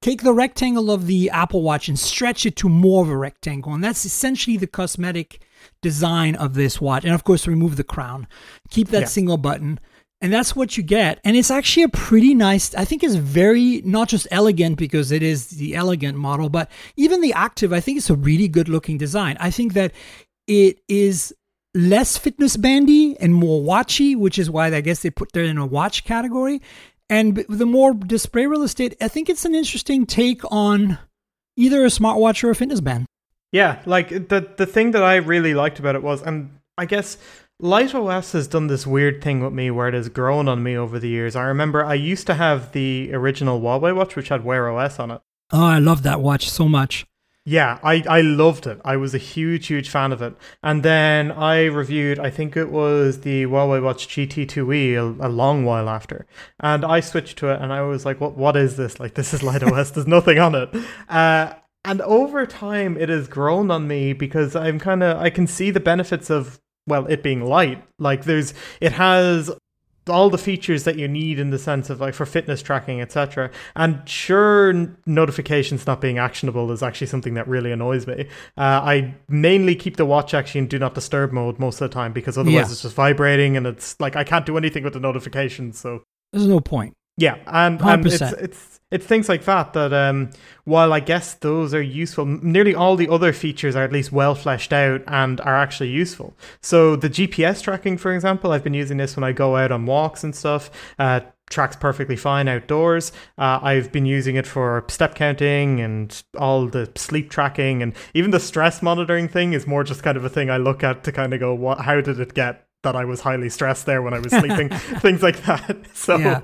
Speaker 2: take the rectangle of the Apple Watch and stretch it to more of a rectangle. And that's essentially the cosmetic design of this watch. And of course, remove the crown, keep that
Speaker 3: Yeah.
Speaker 2: single button. And that's what you get. And it's actually a pretty nice, I think it's very, not just elegant because it is the elegant model, but even the active, I think it's a really good looking design. I think that it is less fitness bandy and more watchy, which is why I guess they put that in a watch category. And the more display real estate, I think it's an interesting take on either a smartwatch or a fitness band.
Speaker 3: Yeah, like the the thing that I really liked about it was, and I guess LiteOS has done this weird thing with me where it has grown on me over the years. I remember I used to have the original Huawei watch, which had Wear OS on it.
Speaker 2: Oh, I love that watch so much.
Speaker 3: Yeah, I, I loved it. I was a huge, huge fan of it. And then I reviewed, I think it was the Huawei Watch GT2e a, a long while after. And I switched to it and I was like, what what is this? Like, this is LiteOS, *laughs* there's nothing on it. Uh, and over time, it has grown on me because I'm kind of, I can see the benefits of, well, it being light. Like, there's, it has all the features that you need in the sense of like for fitness tracking etc and sure n- notifications not being actionable is actually something that really annoys me uh, i mainly keep the watch actually in do not disturb mode most of the time because otherwise
Speaker 2: Yeah.
Speaker 3: it's just vibrating and it's like i can't do anything with the notifications so
Speaker 2: There's no point.
Speaker 3: yeah, and, and it's
Speaker 2: 100%.
Speaker 3: it's it's things like that that um while I guess those are useful, nearly all the other features are at least well fleshed out and are actually useful. So the GPS tracking, for example, I've been using this when I go out on walks and stuff. Uh, tracks perfectly fine outdoors. Uh, I've been using it for step counting and all the sleep tracking and even the stress monitoring thing is more just kind of a thing I look at to kind of go, what? How did it get? That I was highly stressed there when I was *laughs* sleeping, things like that. *laughs* So,
Speaker 2: Yeah.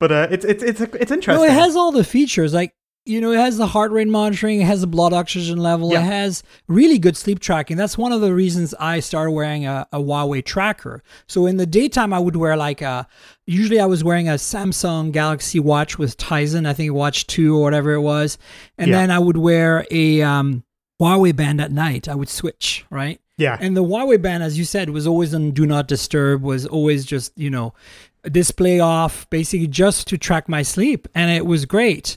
Speaker 3: But uh, it's it's it's it's
Speaker 2: No,
Speaker 3: interesting.
Speaker 2: it has all the features. Like, you know, it has the heart rate monitoring, it has the blood oxygen level,
Speaker 3: Yeah.
Speaker 2: it has really good sleep tracking. That's one of the reasons I started wearing a, a Huawei tracker. So in the daytime, I would wear like a, usually I was wearing a Samsung Galaxy watch with Tizen, I think Watch 2 or whatever it was. And
Speaker 3: Yeah.
Speaker 2: then I would wear a um, Huawei band at night. I would switch, right?
Speaker 3: yeah,
Speaker 2: And the Huawei band, as you said, was always on Do Not Disturb, was always just, you know, display off, basically just to track my sleep. And it was great.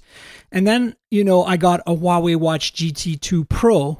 Speaker 2: And then, you know, I got a Huawei Watch GT2 Pro,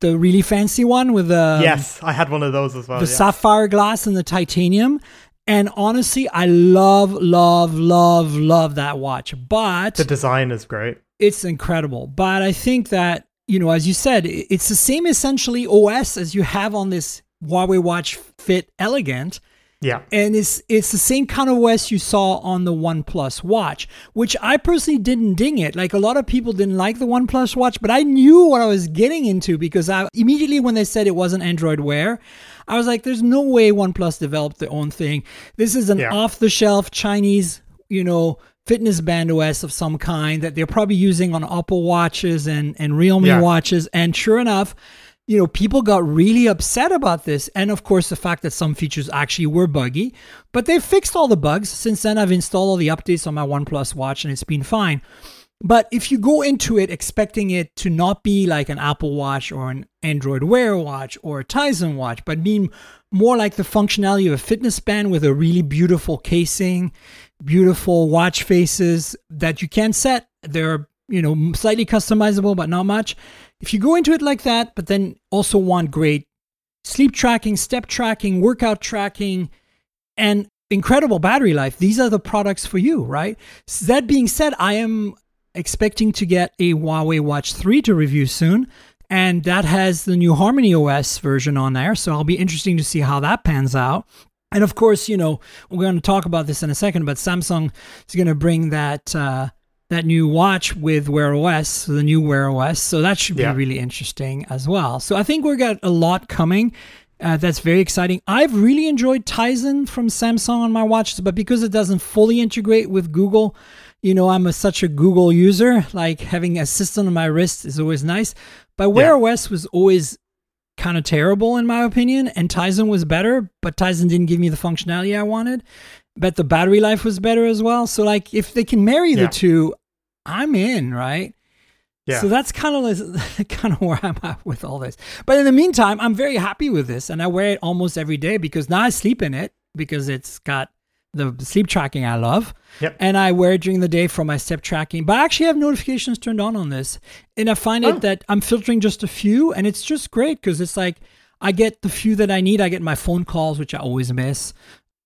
Speaker 2: the really fancy one with the,
Speaker 3: yes, I had one of those as well.
Speaker 2: the
Speaker 3: yeah.
Speaker 2: sapphire glass and the titanium. And honestly, I love, love, love, love that watch. But
Speaker 3: the design is great.
Speaker 2: it's incredible. But I think that, you know, as you said, it's the same essentially OS as you have on this Huawei Watch Fit Elegant.
Speaker 3: Yeah,
Speaker 2: And it's it's the same kind of OS you saw on the OnePlus watch, which I personally didn't ding it. Like a lot of people didn't like the OnePlus watch, but I knew what I was getting into because I immediately when they said it wasn't Android Wear, I was like, there's no way OnePlus developed their own thing. This is an
Speaker 3: Yeah.
Speaker 2: off-the-shelf Chinese, you know, fitness band OS of some kind that they're probably using on Apple watches and and Realme
Speaker 3: Yeah.
Speaker 2: watches. And sure enough, you know, people got really upset about this. And of course, the fact that some features actually were buggy, but they've fixed all the bugs. Since then, I've installed all the updates on my OnePlus watch and it's been fine. But if you go into it expecting it to not be like an Apple Watch or an Android Wear watch or a Tizen watch, but being more like the functionality of a fitness band with a really beautiful casing, beautiful watch faces that you can set, they're you know slightly customizable but not much. If you go into it like that, but then also want great sleep tracking, step tracking, workout tracking, and incredible battery life, these are the products for you, right? So That being said, I am expecting to get a Huawei Watch 3 to review soon. And that has the new Harmony OS version on there. So I'll be interesting to see how that pans out. And of course, you know, we're going to talk about this in a second, but Samsung is going to bring that uh, that new watch with Wear OS, the new Wear OS. So that should be
Speaker 3: Yeah.
Speaker 2: really interesting as well. So I think we've got a lot coming. Uh, that's very exciting. I've really enjoyed Tizen from Samsung on my watches, but because it doesn't fully integrate with Google, you know, I'm a, such a Google user. Like having Assistant on my wrist is always nice. But Wear OS was always kind of terrible in my opinion, and Tizen was better, but Tizen didn't give me the functionality I wanted. But the battery life was better as well. So like, if they can marry the
Speaker 3: Yeah.
Speaker 2: two, I'm in, right?
Speaker 3: Yeah.
Speaker 2: So that's kind of *laughs* kind of where I'm at with all this. But in the meantime, I'm very happy with this, and I wear it almost every day because now I sleep in it because it's got the sleep tracking I love.
Speaker 3: Yep.
Speaker 2: And I wear it during the day for my step tracking. But I actually have notifications turned on on this, and I find
Speaker 3: Oh.
Speaker 2: it that I'm filtering just a few, and it's just great because it's like I get the few that I need. I get my phone calls, which I always miss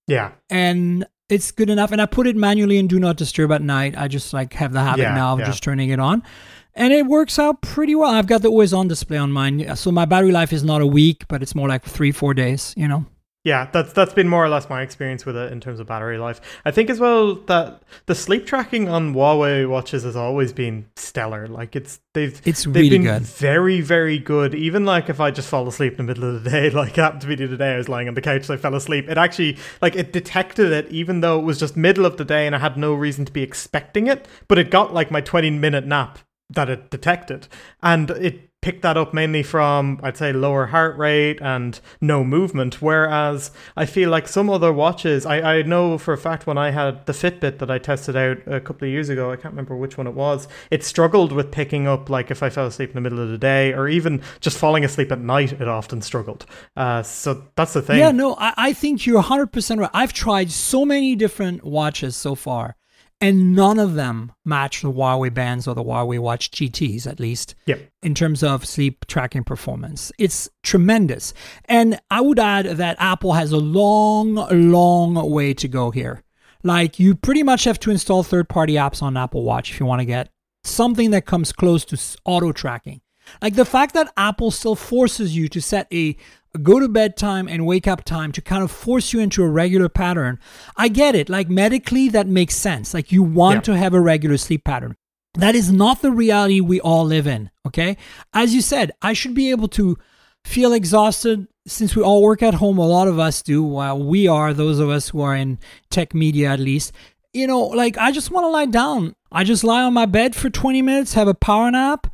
Speaker 3: yeah.
Speaker 2: and it's good enough. And I put it manually in do not disturb at night. I just like have the habit
Speaker 3: Yeah,
Speaker 2: now of
Speaker 3: yeah.
Speaker 2: just turning it on. And it works out pretty well. I've got the always on display on mine. So my battery life is not a week, but it's more like three, four days, you know?
Speaker 3: Yeah, that's that's been more or less my experience with it in terms of battery life. I think as well that the sleep tracking on Huawei watches has always been stellar. Like it's they've
Speaker 2: It's
Speaker 3: they've
Speaker 2: really
Speaker 3: been
Speaker 2: good.
Speaker 3: very very good. Even like if I just fall asleep in the middle of the day, *laughs* like happened to me the day, I was lying on the couch, I fell asleep. It actually like it detected it even though it was just middle of the day and I had no reason to be expecting it, but it got like my twenty minute nap that it detected, and it picked that up mainly from I'd say lower heart rate and no movement. Whereas I feel like some other watches, I, I know for a fact when I had the Fitbit that I tested out a couple of years ago, I can't remember which one it was, it struggled with picking up like if I fell asleep in the middle of the day or even just falling asleep at night, it often struggled. Uh, so that's the thing.
Speaker 2: Yeah, no, I, I think you're 100% right. I've tried so many different watches so far, and none of them match the Huawei bands or the Huawei Watch GTs, at least.
Speaker 3: Yep.
Speaker 2: in terms of sleep tracking performance. It's tremendous. And I would add that Apple has a long, long way to go here. Like, you pretty much have to install third party apps on Apple Watch if you want to get something that comes close to auto tracking. Like, the fact that Apple still forces you to set a go to bed time and wake up time to kind of force you into a regular pattern. I get it. Like, medically, that makes sense. Like, you want
Speaker 3: Yeah.
Speaker 2: to have a regular sleep pattern. That is not the reality we all live in, okay? As you said, I should be able to feel exhausted since we all work at home. A lot of us do. While we are, those of us who are in tech media at least, you know, like I just want to lie down. I just lie on my bed for 20 minutes, have a power nap,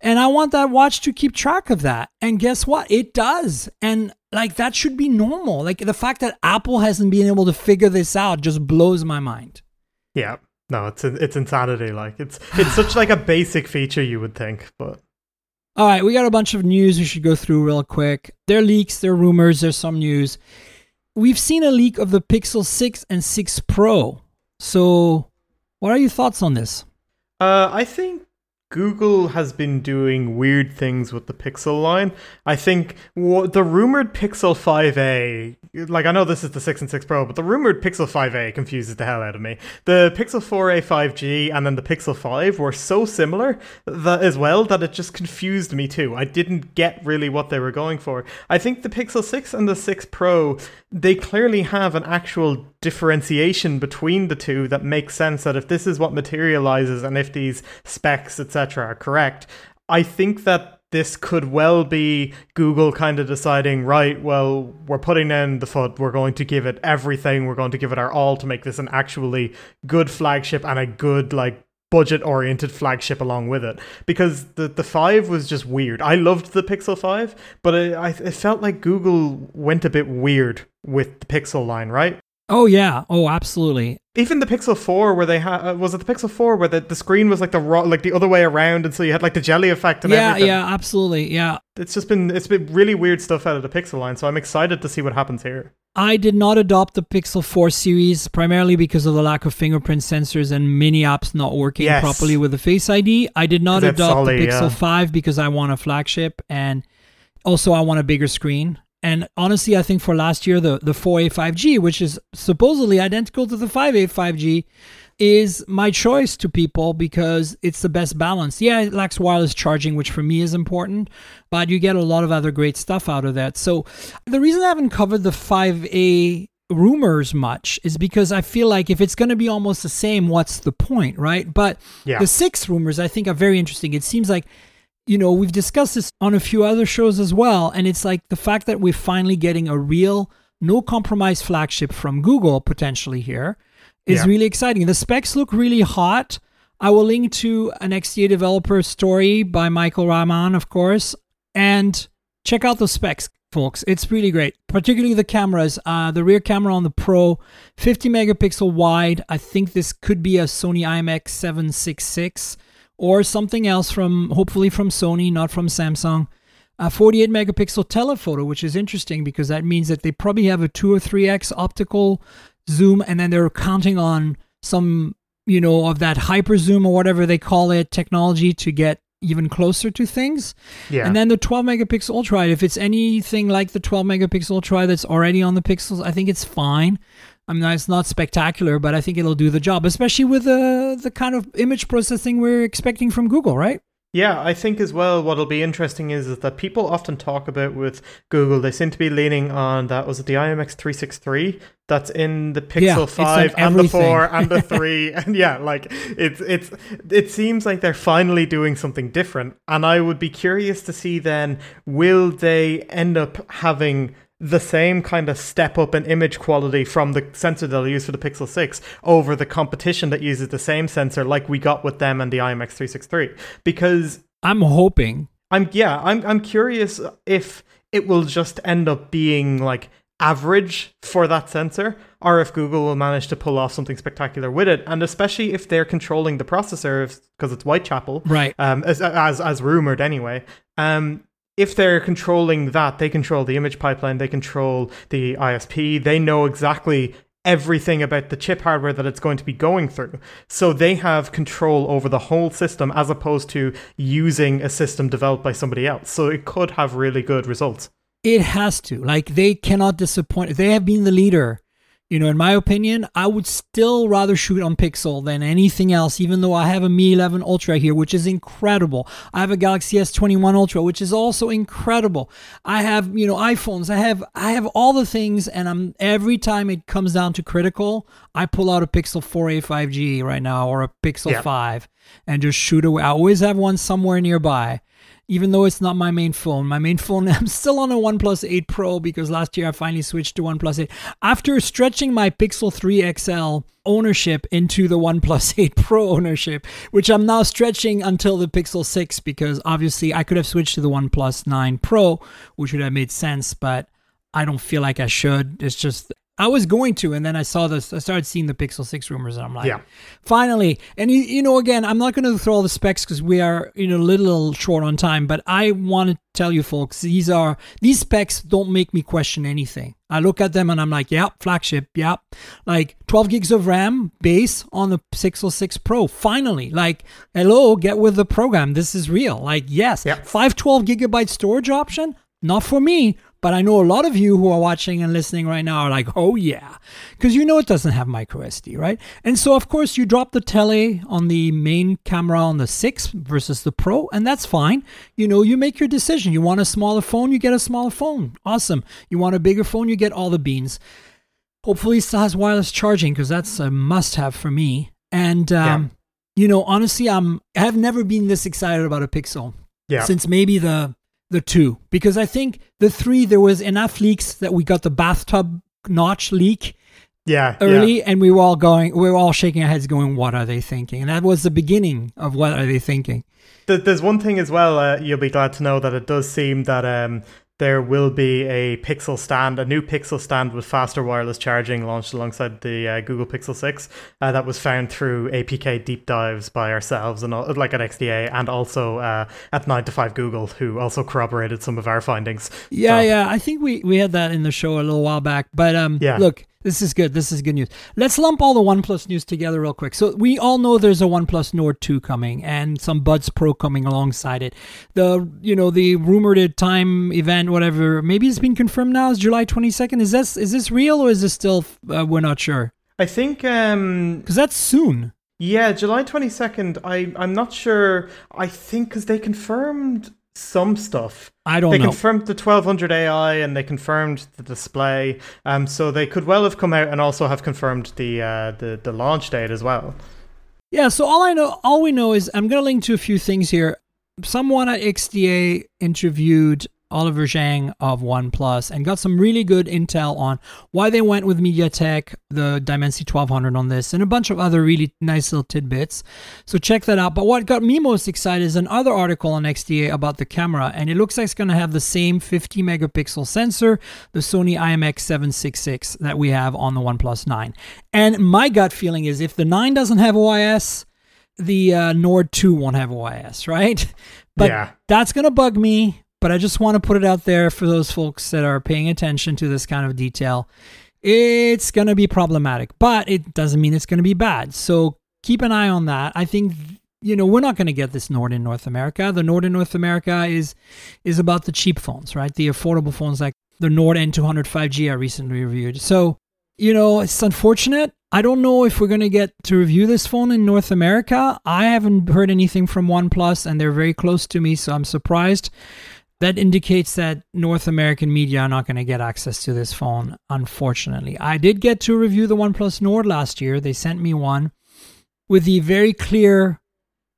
Speaker 2: and I want that watch to keep track of that. And guess what? It does. And like that should be normal. Like the fact that Apple hasn't been able to figure this out just blows my mind.
Speaker 3: Yeah. No, it's it's insanity. Like it's it's such like a basic feature you would think, but
Speaker 2: All right, we got a bunch of news we should go through real quick. There are leaks, there are rumors, there's some news. We've seen a leak of the Pixel 6 and 6 Pro. So, what are your thoughts on this?
Speaker 3: Uh, I think Google has been doing weird things with the Pixel line. I think the rumored Pixel 5a, like I know this is the 6 and 6 Pro, but the rumored Pixel 5a confuses the hell out of me. The Pixel 4a 5G and then the Pixel 5 were so similar that as well that it just confused me too. I didn't get really what they were going for. I think the Pixel 6 and the 6 Pro, they clearly have an actual differentiation between the two that makes sense that if this is what materializes and if these specs etc are correct. I think that this could well be google kind of deciding right well we're putting in the foot we're going to give it everything we're going to give it our all to make this an actually good flagship and a good like budget oriented flagship along with it. Because the the 5 was just weird. I loved the pixel 5 but it, I, it felt like google went a bit weird with the pixel line right
Speaker 2: Oh yeah. Oh, absolutely.
Speaker 3: Even the Pixel 4 where they had uh, was it the Pixel 4 where the, the screen was like the ro- like the other way around and so you had like the jelly effect and
Speaker 2: yeah,
Speaker 3: everything.
Speaker 2: yeah, absolutely. Yeah.
Speaker 3: It's just been it's been really weird stuff out of the Pixel line, so I'm excited to see what happens here.
Speaker 2: I did not adopt the Pixel 4 series primarily because of the lack of fingerprint sensors and mini apps not working
Speaker 3: Yes.
Speaker 2: properly with the Face ID. I did not adopt
Speaker 3: solid,
Speaker 2: the Pixel
Speaker 3: yeah.
Speaker 2: 5 because I want a flagship and also I want a bigger screen. And honestly, I think for last year, the, the 4A 5G, which is supposedly identical to the 5A 5G, is my choice to people because it's the best balance. Yeah, it lacks wireless charging, which for me is important, but you get a lot of other great stuff out of that. So the reason I haven't covered the 5A rumors much is because I feel like if it's going to be almost the same, what's the point, right? But
Speaker 3: Yeah.
Speaker 2: the six rumors I think are very interesting. It seems like you know, we've discussed this on a few other shows as well. And it's like the fact that we're finally getting a real, no compromise flagship from Google potentially here is
Speaker 3: Yeah.
Speaker 2: really exciting. The specs look really hot. I will link to an XDA developer story by Mishaal Rahman, of course. And check out the specs, folks. It's really great, particularly the cameras. Uh, the rear camera on the Pro, 50 megapixel wide. I think this could be a Sony IMX 766 or something else from hopefully from Sony, not from Samsung. A 48 megapixel telephoto, which is interesting because that means that they probably have a 2 or 3x optical zoom and then they're counting on some, you know, of that hyper zoom or whatever they call it technology to get even closer to things.
Speaker 3: Yeah.
Speaker 2: And then the 12 megapixel ultra, if it's anything like the 12 megapixel ultra that's already on the pixels, I think it's fine. I mean, it's not spectacular, but I think it'll do the job, especially with the the kind of image processing we're expecting from Google, right?
Speaker 3: Yeah, I think as well what'll be interesting is, is that people often talk about with Google, they seem to be leaning on that was it the IMX 363 that's in the Pixel
Speaker 2: on
Speaker 3: 5 and the 4 and the *laughs* 3 and yeah, like it's it's it seems like they're finally doing something different and I would be curious to see then will they end up having the same kind of step up in image quality from the sensor they'll use for the Pixel 6 over the competition that uses the same sensor like we got with them and the IMX 363 because
Speaker 2: I'm hoping.
Speaker 3: I'm yeah, I'm I'm curious if it will just end up being like average for that sensor or if Google will manage to pull off something spectacular with it and especially if they're controlling the processor because it's Whitechapel
Speaker 2: Right.
Speaker 3: um as as, as rumored anyway um if they're controlling that they control the image pipeline they control the ISP they know exactly everything about the chip hardware that it's going to be going through so they have control over the whole system as opposed to using a system developed by somebody else so it could have really good results
Speaker 2: It has to. Like they cannot disappoint. They have been the leader. You know, in my opinion, I would still rather shoot on Pixel than anything else, even though I have a Mi 11 Ultra here, which is incredible. I have a Galaxy S21 Ultra, which is also incredible. I have, you know, iPhones. I have I have all the things and I'm every time it comes down to critical, I pull out a Pixel 4a 5G right now or a Pixel
Speaker 3: Yeah.
Speaker 2: 5 and just shoot away. I always have one somewhere nearby even though it's not my main phone. My main phone, *laughs* I'm still on a OnePlus 8 Pro because last year I finally switched to OnePlus 8. After stretching my Pixel 3 XL ownership into the OnePlus *laughs* 8 Pro ownership, which I'm now stretching until the Pixel 6 because obviously I could have switched to the OnePlus 9 Pro, which would have made sense, but I don't feel like I should. It's just I was going to, and then I saw this. I started seeing the Pixel Six rumors, and I'm like,
Speaker 3: Yeah.
Speaker 2: finally. And you, you know, again, I'm not going to throw all the specs because we are you know a little short on time. But I want to tell you, folks, these are these specs don't make me question anything. I look at them and I'm like, yep, flagship, yep. Like 12 gigs of RAM base on the Pixel 6 Pro. Finally, like, hello, get with the program. This is real. Like, yes,
Speaker 3: Yep.
Speaker 2: 512 gigabyte storage option. Not for me, but I know a lot of you who are watching and listening right now are like, oh yeah, because you know it doesn't have micro SD, right? And so, of course, you drop the tele on the main camera on the 6 versus the Pro, and that's fine. You know, you make your decision. You want a smaller phone, you get a smaller phone. Awesome. You want a bigger phone, you get all the beans. Hopefully, it still has wireless charging because that's a must have for me. And, um, you know, honestly, I'm, I have never been this excited about a Pixel
Speaker 3: yeah
Speaker 2: since maybe the the two because I think the three there was enough leaks that we got the bathtub notch leak
Speaker 3: yeah
Speaker 2: early
Speaker 3: yeah.
Speaker 2: and we were all going we were all shaking our heads going what are they thinking and that was the beginning of what are they thinking
Speaker 3: There's one thing as well. Uh, you'll be glad to know that it does seem that um, there will be a Pixel stand, a new Pixel stand with faster wireless charging launched alongside the uh, Google Pixel 6 uh, that was found through APK deep dives by ourselves and all, like at XDA and also uh, at 9 to 5 Google, who also corroborated some of our findings.
Speaker 2: Yeah, so, yeah. I think we, we had that in the show a little while back. But um, yeah. look, this is good. This is good news. Let's lump all the OnePlus news together real quick. So we all know there's a OnePlus Nord 2 coming and some Buds Pro coming alongside it. The you know the rumored time event, whatever. Maybe it's been confirmed now. Is July 22nd? Is this is this real or is this still? Uh, we're not sure.
Speaker 3: I think um
Speaker 2: because that's soon.
Speaker 3: Yeah, July 22nd. I I'm not sure. I think because they confirmed some stuff.
Speaker 2: I don't
Speaker 3: they
Speaker 2: know.
Speaker 3: They confirmed the 1200 AI and they confirmed the display. Um, so they could well have come out and also have confirmed the uh, the the launch date as well.
Speaker 2: Yeah. So all I know, all we know is I'm going to link to a few things here. Someone at XDA interviewed Oliver Zhang of OnePlus and got some really good intel on why they went with MediaTek, the Dimensity 1200 on this, and a bunch of other really nice little tidbits. So check that out. But what got me most excited is another article on XDA about the camera, and it looks like it's going to have the same 50 megapixel sensor, the Sony IMX766 that we have on the OnePlus 9. And my gut feeling is if the 9 doesn't have OIS, the uh, Nord 2 won't have OIS, right? *laughs* But yeah. that's going to bug me but I just want to put it out there for those folks that are paying attention to this kind of detail. It's going to be problematic, but it doesn't mean it's going to be bad. So keep an eye on that. I think you know we're not going to get this Nord in North America. The Nord in North America is is about the cheap phones, right? The affordable phones like the Nord N200 5G I recently reviewed. So you know it's unfortunate. I don't know if we're going to get to review this phone in North America. I haven't heard anything from OnePlus, and they're very close to me, so I'm surprised that indicates that North American media are not going to get access to this phone, unfortunately. I did get to review the OnePlus Nord last year. They sent me one with the very clear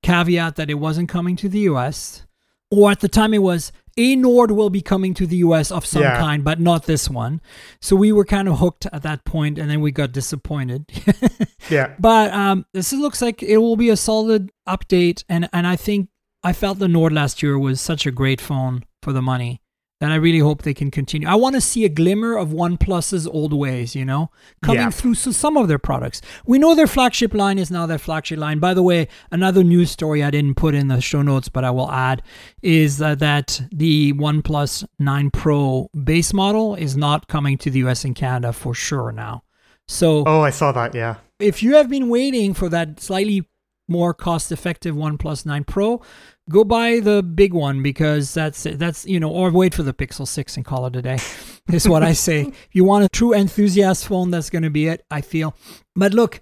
Speaker 2: caveat that it wasn't coming to the US, or at the time it was a Nord will be coming to the US of some yeah. kind, but not this one. So we were kind of hooked at that point, and then we got disappointed. *laughs*
Speaker 3: yeah.
Speaker 2: But um, this looks like it will be a solid update, and and I think I felt the Nord last year was such a great phone for the money that I really hope they can continue. I want to see a glimmer of OnePlus's old ways, you know, coming yeah. through so some of their products. We know their flagship line is now their flagship line. By the way, another news story I didn't put in the show notes, but I will add, is uh, that the OnePlus 9 Pro base model is not coming to the US and Canada for sure now. So,
Speaker 3: oh, I saw that, yeah.
Speaker 2: If you have been waiting for that slightly more cost effective OnePlus 9 Pro, go buy the big one because that's that's you know or wait for the pixel 6 and call it a day *laughs* is what i say *laughs* if you want a true enthusiast phone that's going to be it i feel but look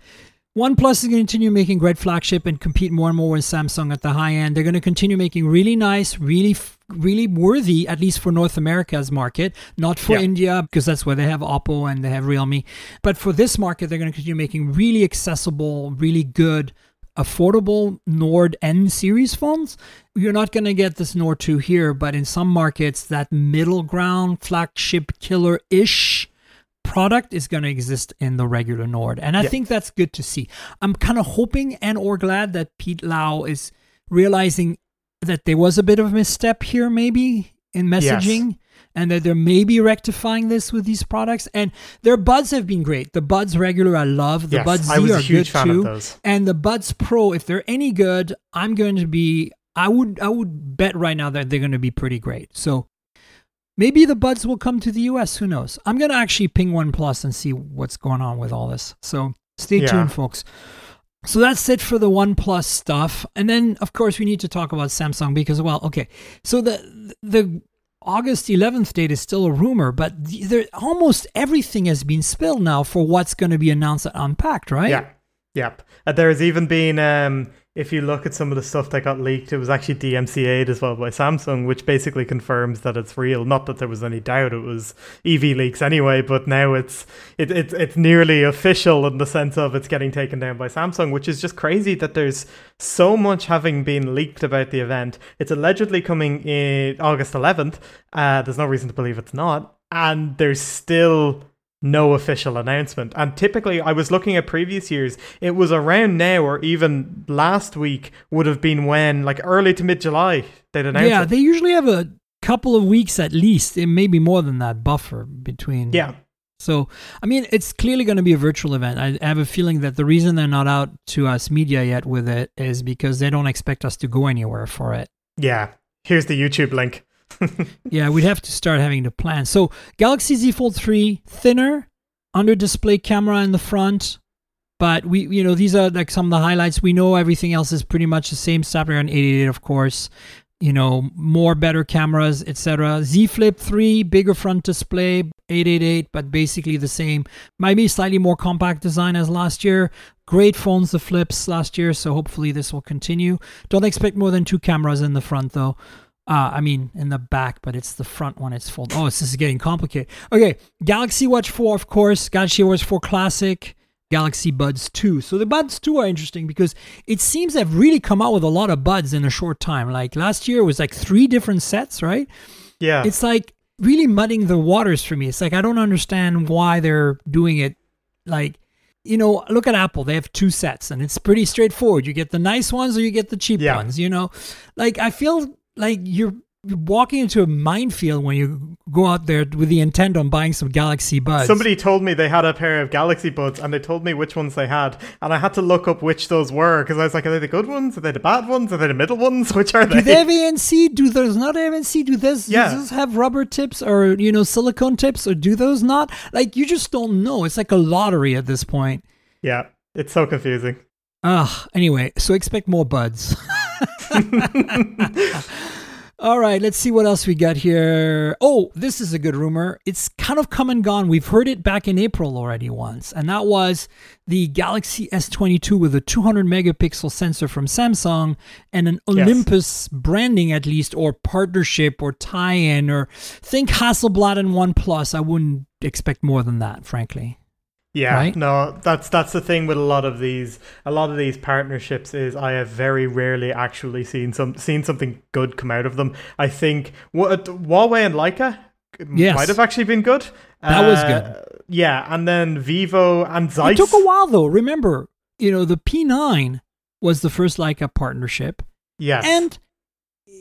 Speaker 2: OnePlus is going to continue making great flagship and compete more and more with Samsung at the high end. They're going to continue making really nice, really, really worthy, at least for North America's market, not for yeah. India, because that's where they have Oppo and they have Realme. But for this market, they're going to continue making really accessible, really good affordable Nord N series phones. You're not going to get this Nord 2 here, but in some markets, that middle ground flagship killer ish product is going to exist in the regular Nord. And I yeah. think that's good to see. I'm kind of hoping and or glad that Pete Lau is realizing that there was a bit of a misstep here maybe in messaging. Yes and that they're maybe rectifying this with these products. And their buds have been great. The buds regular I love. The
Speaker 3: yes,
Speaker 2: buds Z are good too. And the buds pro, if they're any good, I'm going to be. I would I would bet right now that they're going to be pretty great. So maybe the buds will come to the US. Who knows? I'm going to actually ping OnePlus and see what's going on with all this. So stay yeah. tuned, folks. So that's it for the OnePlus stuff. And then of course we need to talk about Samsung because well, okay. So the the August 11th date is still a rumor, but there, almost everything has been spilled now for what's going to be announced at Unpacked, right?
Speaker 3: Yeah. Yep. Uh, has even been um, if you look at some of the stuff that got leaked, it was actually DMCA'd as well by Samsung, which basically confirms that it's real. Not that there was any doubt it was evleaks anyway, but now it's it, it it's nearly official in the sense of it's getting taken down by Samsung, which is just crazy that there's so much having been leaked about the event. It's allegedly coming in August 11th. Uh, there's no reason to believe it's not, and there's still no official announcement. And typically, I was looking at previous years, it was around now or even last week would have been when, like early to mid July, they'd announce
Speaker 2: Yeah,
Speaker 3: it.
Speaker 2: they usually have a couple of weeks at least. It may be more than that buffer between.
Speaker 3: Yeah.
Speaker 2: So, I mean, it's clearly going to be a virtual event. I have a feeling that the reason they're not out to us media yet with it is because they don't expect us to go anywhere for it.
Speaker 3: Yeah. Here's the YouTube link. *laughs*
Speaker 2: yeah, we'd have to start having to plan. So, Galaxy Z Fold 3, thinner, under display camera in the front. But we, you know, these are like some of the highlights. We know everything else is pretty much the same. Snapdragon 888, of course you know, more better cameras, etc. Z Flip 3, bigger front display, 888, but basically the same. Maybe slightly more compact design as last year. Great phones, the flips last year, so hopefully this will continue. Don't expect more than two cameras in the front though. Uh, I mean, in the back, but it's the front one. It's full. Oh, this is getting complicated. Okay, Galaxy Watch 4, of course. Galaxy Watch 4 Classic. Galaxy Buds 2. So the Buds 2 are interesting because it seems they've really come out with a lot of buds in a short time. Like last year was like three different sets, right?
Speaker 3: Yeah.
Speaker 2: It's like really mudding the waters for me. It's like I don't understand why they're doing it like you know, look at Apple. They have two sets and it's pretty straightforward. You get the nice ones or you get the cheap
Speaker 3: Yeah.
Speaker 2: ones, you know? Like I feel like you're you're walking into a minefield when you go out there with the intent on buying some Galaxy Buds.
Speaker 3: Somebody told me they had a pair of Galaxy Buds and they told me which ones they had. And I had to look up which those were because I was like, are they the good ones? Are they the bad ones? Are they the middle ones? *laughs* Which are they?
Speaker 2: Do
Speaker 3: they?
Speaker 2: have ANC? Do those not have ANC? Do those,
Speaker 3: Yeah.
Speaker 2: those have rubber tips or you know silicone tips or do those not? Like you just don't know. It's like a lottery at this point.
Speaker 3: yeah, it's so confusing.
Speaker 2: Ugh. Anyway, so expect more buds. *laughs* *laughs* All right, let's see what else we got here. Oh, this is a good rumor. It's kind of come and gone. We've heard it back in April already once, and that was the Galaxy S22 with a 200 megapixel sensor from Samsung and an
Speaker 3: Yes.
Speaker 2: Olympus branding, at least, or partnership or tie in, or think Hasselblad and OnePlus. I wouldn't expect more than that, frankly.
Speaker 3: Yeah,
Speaker 2: Right?
Speaker 3: no, that's that's the thing with a lot of these a lot of these partnerships is I have very rarely actually seen some seen something good come out of them. I think what Huawei and Leica
Speaker 2: Yes.
Speaker 3: might have actually been good.
Speaker 2: That was
Speaker 3: Uh,
Speaker 2: good.
Speaker 3: Yeah, and then Vivo and Zeiss.
Speaker 2: It took a while, though. Remember, you know, the P9 was the first Leica partnership.
Speaker 3: Yes.
Speaker 2: and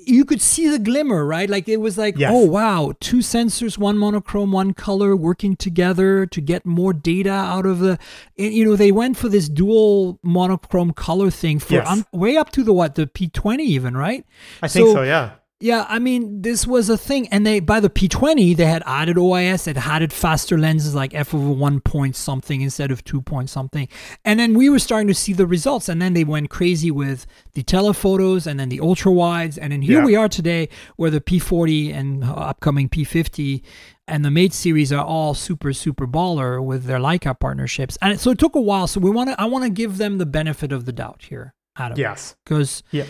Speaker 2: you could see the glimmer right like it was like
Speaker 3: Yes.
Speaker 2: oh wow two sensors one monochrome one color working together to get more data out of the and, you know they went for this dual monochrome color thing for
Speaker 3: Yes.
Speaker 2: um, way up to the what the p20 even right
Speaker 3: I think so, yeah.
Speaker 2: Yeah, I mean, this was a thing, and they by the P20 they had added OIS, it added faster lenses like f over one point something instead of two point something, and then we were starting to see the results, and then they went crazy with the telephotos and then the ultra wides, and then here
Speaker 3: Yeah.
Speaker 2: we are today, where the P40 and upcoming P50 and the Mate series are all super super baller with their Leica partnerships, and so it took a while. So we want to, I want to give them the benefit of the doubt here, Adam,
Speaker 3: Yes.
Speaker 2: because
Speaker 3: Yeah.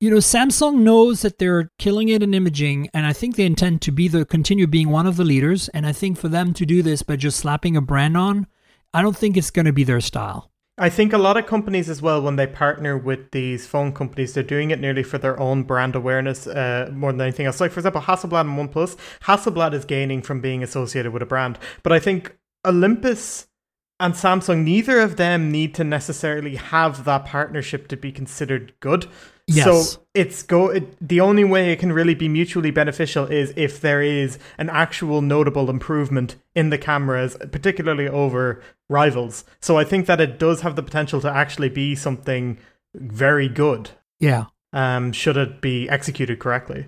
Speaker 2: You know samsung knows that they're killing it in imaging and i think they intend to be the continue being one of the leaders and i think for them to do this by just slapping a brand on i don't think it's going to be their style
Speaker 3: I think a lot of companies as well, when they partner with these phone companies, they're doing it nearly for their own brand awareness uh, more than anything else. Like, for example, Hasselblad and OnePlus. Hasselblad is gaining from being associated with a brand. But I think Olympus and Samsung, neither of them need to necessarily have that partnership to be considered good.
Speaker 2: Yes.
Speaker 3: So it's go. It, the only way it can really be mutually beneficial is if there is an actual notable improvement in the cameras, particularly over rivals. So I think that it does have the potential to actually be something very good.
Speaker 2: yeah
Speaker 3: Um, should it be executed correctly?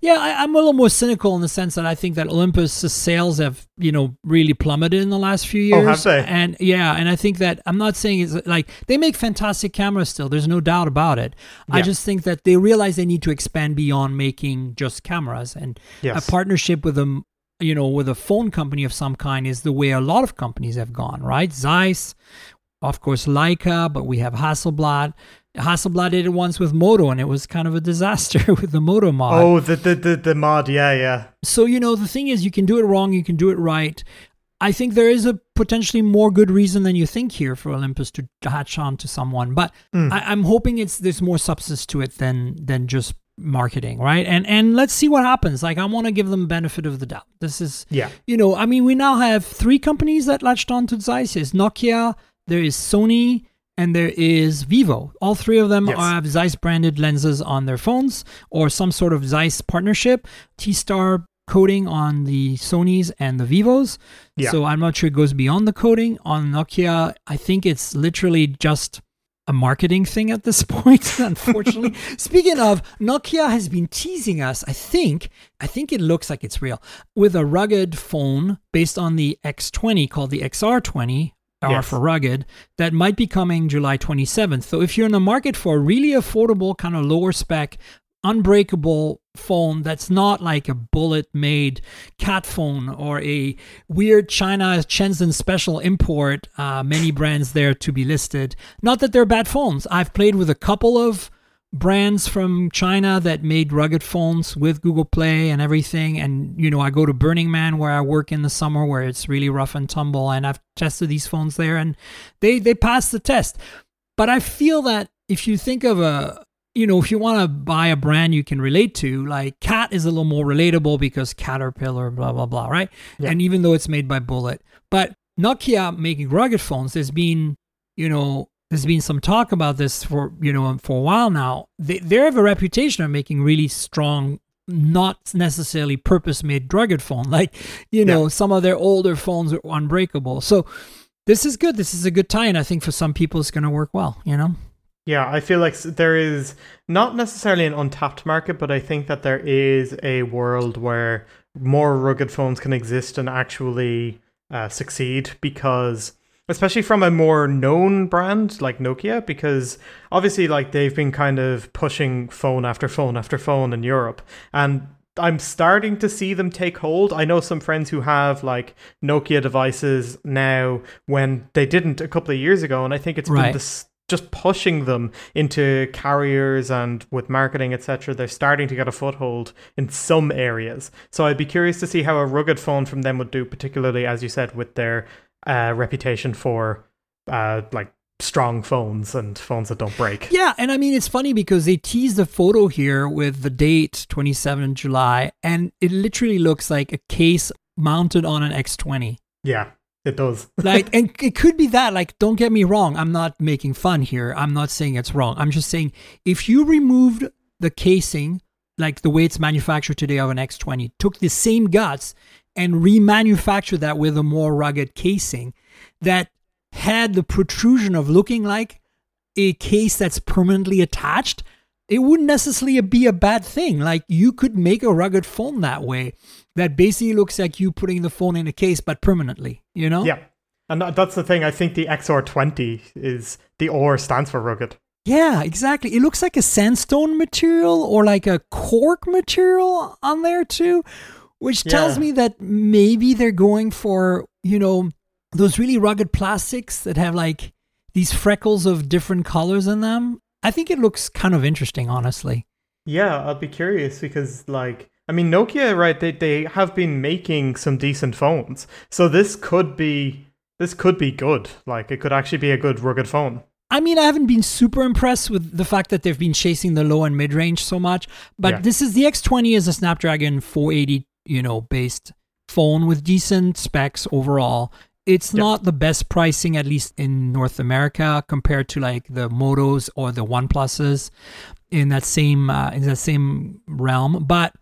Speaker 2: Yeah I, i'm a little more cynical in the sense that i think that olympus' sales have you know really plummeted in the last few years
Speaker 3: Oh, have they?
Speaker 2: and yeah and i think that i'm not saying it's like they make fantastic cameras still there's no doubt about it. I just think that they realize they need to expand beyond making just cameras. And
Speaker 3: Yes.
Speaker 2: a partnership with a you know with a phone company of some kind is the way a lot of companies have gone right? Zeiss of course leica but we have hasselblad hasselblad did it once with moto and it was kind of a disaster *laughs* with the moto mod
Speaker 3: Oh, the, the the the mod. Yeah, yeah.
Speaker 2: so you know the thing is you can do it wrong you can do it right i think there is a potentially more good reason than you think here for olympus to hatch on to someone but
Speaker 3: Mm.
Speaker 2: I, i'm hoping it's there's more substance to it than than just marketing right and and let's see what happens like i want to give them benefit of the doubt this is
Speaker 3: Yeah.
Speaker 2: you know i mean we now have three companies that latched on to zeiss nokia there is sony and there is Vivo. All three of them
Speaker 3: Yes.
Speaker 2: have Zeiss branded lenses on their phones or some sort of Zeiss partnership. T Star coating on the Sony's and the Vivos.
Speaker 3: Yeah.
Speaker 2: So I'm not sure it goes beyond the coating. On Nokia, I think it's literally just a marketing thing at this *laughs* point, unfortunately. *laughs* Speaking of, Nokia has been teasing us, I think, I think it looks like it's real, with a rugged phone based on the X20 called the XR20, R
Speaker 3: Yes.
Speaker 2: for rugged, that might be coming July 27th. So if you're in the market for a really affordable, kind of lower spec, unbreakable phone that's not like a Bullitt made cat phone or a weird China Shenzhen special import, uh, many brands there to be listed. Not that they're bad phones. I've played with a couple of brands from China that made rugged phones with Google Play and everything. And, you know, I go to Burning Man where I work in the summer where it's really rough and tumble. And I've tested these phones there and they, they passed the test. But I feel that if you think of a, you know, if you want to buy a brand you can relate to, like Cat is a little more relatable because Caterpillar, blah, blah, blah, right?
Speaker 3: Yeah.
Speaker 2: And even though it's made by Bullitt. But Nokia making rugged phones, there's been, you know, there's been some talk about this for, you know, for a while now. They, they have a reputation of making really strong, not necessarily purpose made rugged phone. *laughs* Like, you know, some of their older phones are unbreakable. So this is good. This is a good tie. And I think for some people it's going to work well, you know?
Speaker 3: Yeah, I feel like there is not necessarily an untapped market, but I think that there is a world where more rugged phones can exist and actually uh, succeed because especially from a more known brand like Nokia because obviously like they've been kind of pushing phone after phone after phone in Europe and I'm starting to see them take hold. I know some friends who have like Nokia devices now when they didn't a couple of years ago and I think it's
Speaker 2: Right.
Speaker 3: been this just pushing them into carriers and with marketing etc they're starting to get a foothold in some areas so i'd be curious to see how a rugged phone from them would do particularly as you said with their uh, reputation for uh, like strong phones and phones that don't break
Speaker 2: Yeah, and I mean it's funny because they tease the photo here with the date 27 July, and it literally looks like a case mounted on an X20.
Speaker 3: yeah it does *laughs*
Speaker 2: Like, and it could be that. Like, don't get me wrong. I'm not making fun here. I'm not saying it's wrong. I'm just saying if you removed the casing, like the way it's manufactured today of an X20, took the same guts and remanufactured that with a more rugged casing that had the protrusion of looking like a case that's permanently attached, it wouldn't necessarily be a bad thing. Like you could make a rugged phone that way that basically looks like you putting the phone in a case but permanently, you know?
Speaker 3: yeah and that's the thing i think the xr20 is the or stands for rugged
Speaker 2: Yeah, exactly. It looks like a sandstone material or like a cork material on there too, which tells me that maybe they're going for, you know, those really rugged plastics that have like these freckles of different colors in them. I think it looks kind of interesting, honestly.
Speaker 3: Yeah, I'll be curious because, like, I mean, Nokia, right? They they have been making some decent phones, so this could be this could be good. Like, it could actually be a good rugged phone.
Speaker 2: I mean, I haven't been super impressed with the fact that they've been chasing the low and mid range so much, but
Speaker 3: Yeah.
Speaker 2: this is the X20 is a Snapdragon 480, you know, based phone with decent specs overall. It's
Speaker 3: Yeah.
Speaker 2: not the best pricing, at least in North America, compared to like the Motos or the OnePluses in that same uh, in that same realm. But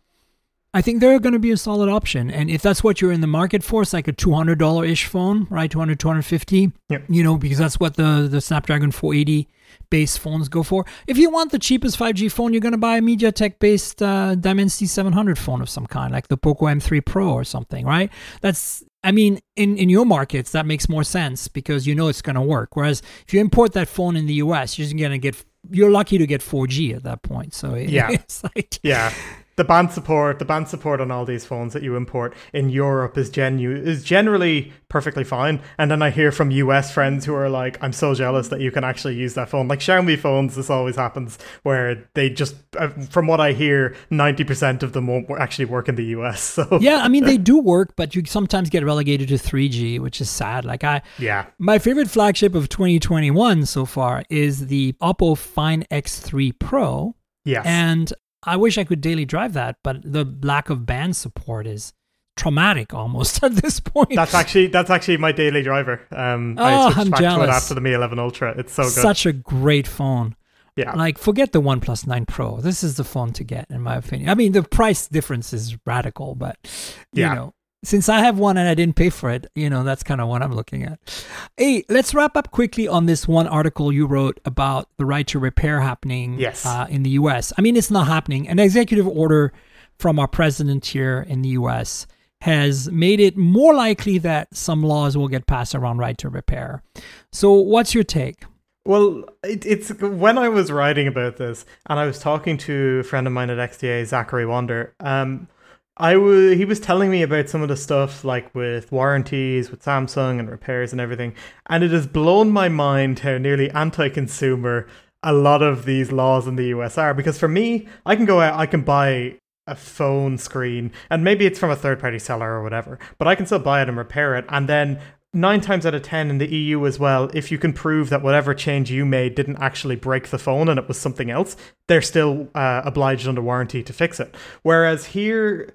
Speaker 2: I think they're going to be a solid option. And if that's what you're in the market for, it's like a $200 ish phone, right? 200, 250,
Speaker 3: Yep.
Speaker 2: you know, because that's what the, the Snapdragon 480 base phones go for. If you want the cheapest 5G phone, you're going to buy a MediaTek based uh, Dimensity 700 phone of some kind, like the Poco M3 Pro or something, right? That's, I mean, in, in your markets, that makes more sense because you know it's going to work. Whereas if you import that phone in the US, you're just going to get, you're lucky to get 4G at that point. So it-
Speaker 3: Yeah. *laughs*
Speaker 2: it's like,
Speaker 3: Yeah. The band support, the band support on all these phones that you import in Europe is genu is generally perfectly fine. And then I hear from US friends who are like, "I'm so jealous that you can actually use that phone." Like Xiaomi phones, this always happens where they just, uh, from what I hear, ninety percent of them won't actually work in the US. *laughs* So
Speaker 2: yeah, I mean they do work, but you sometimes get relegated to 3G, which is sad. Like I,
Speaker 3: yeah,
Speaker 2: my favorite flagship of 2021 so far is the Oppo Find X3 Pro,
Speaker 3: yes,
Speaker 2: and I wish I could daily drive that, but the lack of band support is traumatic almost *laughs* at this point.
Speaker 3: That's actually that's actually my daily driver. Um,
Speaker 2: Oh,
Speaker 3: I switched
Speaker 2: I'm
Speaker 3: back to it
Speaker 2: jealous.
Speaker 3: after the Mi 11 Ultra. It's so good.
Speaker 2: Such a great phone.
Speaker 3: yeah,
Speaker 2: Like, forget the OnePlus 9 Pro. This is the phone to get, in my opinion. I mean, the price difference is radical, but, you
Speaker 3: Yeah.
Speaker 2: know, since I have one and I didn't pay for it, you know, that's kind of what I'm looking at. Hey, let's wrap up quickly on this one article you wrote about the right to repair happening
Speaker 3: Yes.
Speaker 2: uh, in the US. I mean, it's not happening. An executive order from our president here in the US has made it more likely that some laws will get passed around right to repair. So, what's your take?
Speaker 3: Well, it, it's when I was writing about this, and I was talking to a friend of mine at XDA, Zachary Wander. Um, I wa he was telling me about some of the stuff like with warranties with Samsung and repairs and everything, and it has blown my mind how nearly anti-consumer a lot of these laws in the US are. Because for me, I can go out, I can buy a phone screen, and maybe it's from a third-party seller or whatever, but I can still buy it and repair it, and then nine times out of ten in the EU as well, if you can prove that whatever change you made didn't actually break the phone and it was something else, they're still uh, obliged under warranty to fix it. Whereas here,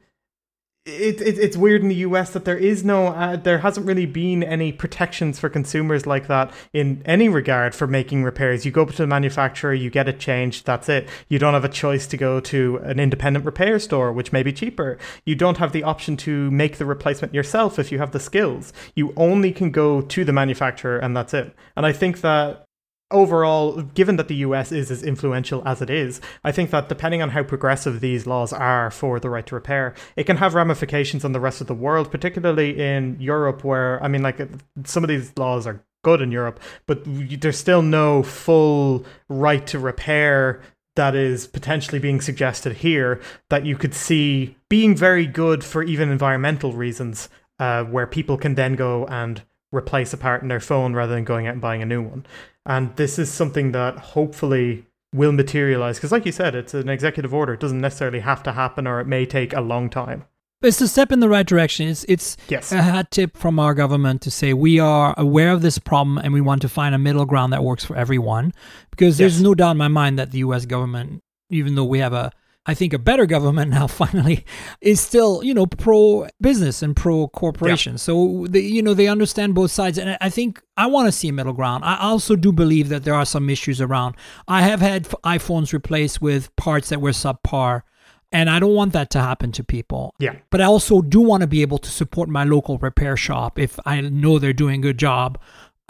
Speaker 3: it, it it's weird in the US that there is no, uh, there hasn't really been any protections for consumers like that in any regard for making repairs. You go up to the manufacturer, you get it changed, that's it. You don't have a choice to go to an independent repair store, which may be cheaper. You don't have the option to make the replacement yourself if you have the skills. You only can go to the manufacturer, and that's it. And I think that overall, given that the US is as influential as it is, I think that depending on how progressive these laws are for the right to repair, it can have ramifications on the rest of the world, particularly in Europe, where, I mean, like some of these laws are good in Europe, but there's still no full right to repair that is potentially being suggested here that you could see being very good for even environmental reasons, uh, where people can then go and replace a part in their phone rather than going out and buying a new one. And this is something that hopefully will materialize because, like you said, it's an executive order. It doesn't necessarily have to happen, or it may take a long time.
Speaker 2: It's a step in the right direction. It's it's
Speaker 3: Yes.
Speaker 2: a hat tip from our government to say we are aware of this problem and we want to find a middle ground that works for everyone. Because there's
Speaker 3: Yes.
Speaker 2: no doubt in my mind that the U.S. government, even though we have a I think a better government *laughs* now finally is still you know pro business and pro corporation. So they you know they understand both sides, and I think I want to see a middle ground. I also do believe that there are some issues around. I have had iPhones replaced with parts that were subpar. And I don't want that to happen to people.
Speaker 3: Yeah.
Speaker 2: But I also do want to be able to support my local repair shop if I know they're doing a good job.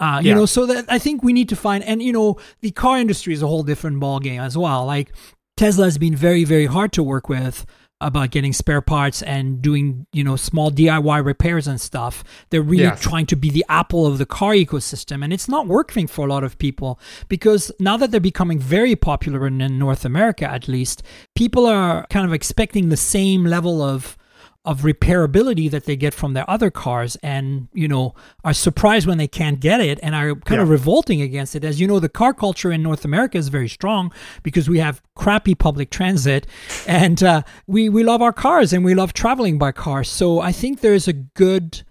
Speaker 2: Uh, you
Speaker 3: Yeah.
Speaker 2: know, so that I think we need to find, and you know, the car industry is a whole different ballgame as well. Like Tesla has been very, very hard to work with about getting spare parts and doing, you know, small DIY repairs and stuff. They're really
Speaker 3: Yes.
Speaker 2: trying to be the Apple of the car ecosystem, and it's not working for a lot of people because now that they're becoming very popular in, in North America, at least, people are kind of expecting the same level of of repairability that they get from their other cars and you know are surprised when they can't get it and are kind of revolting against it. As you know the car culture in north america is very strong because we have crappy public transit and uh, we we love our cars and we love traveling by car. So i think there's a good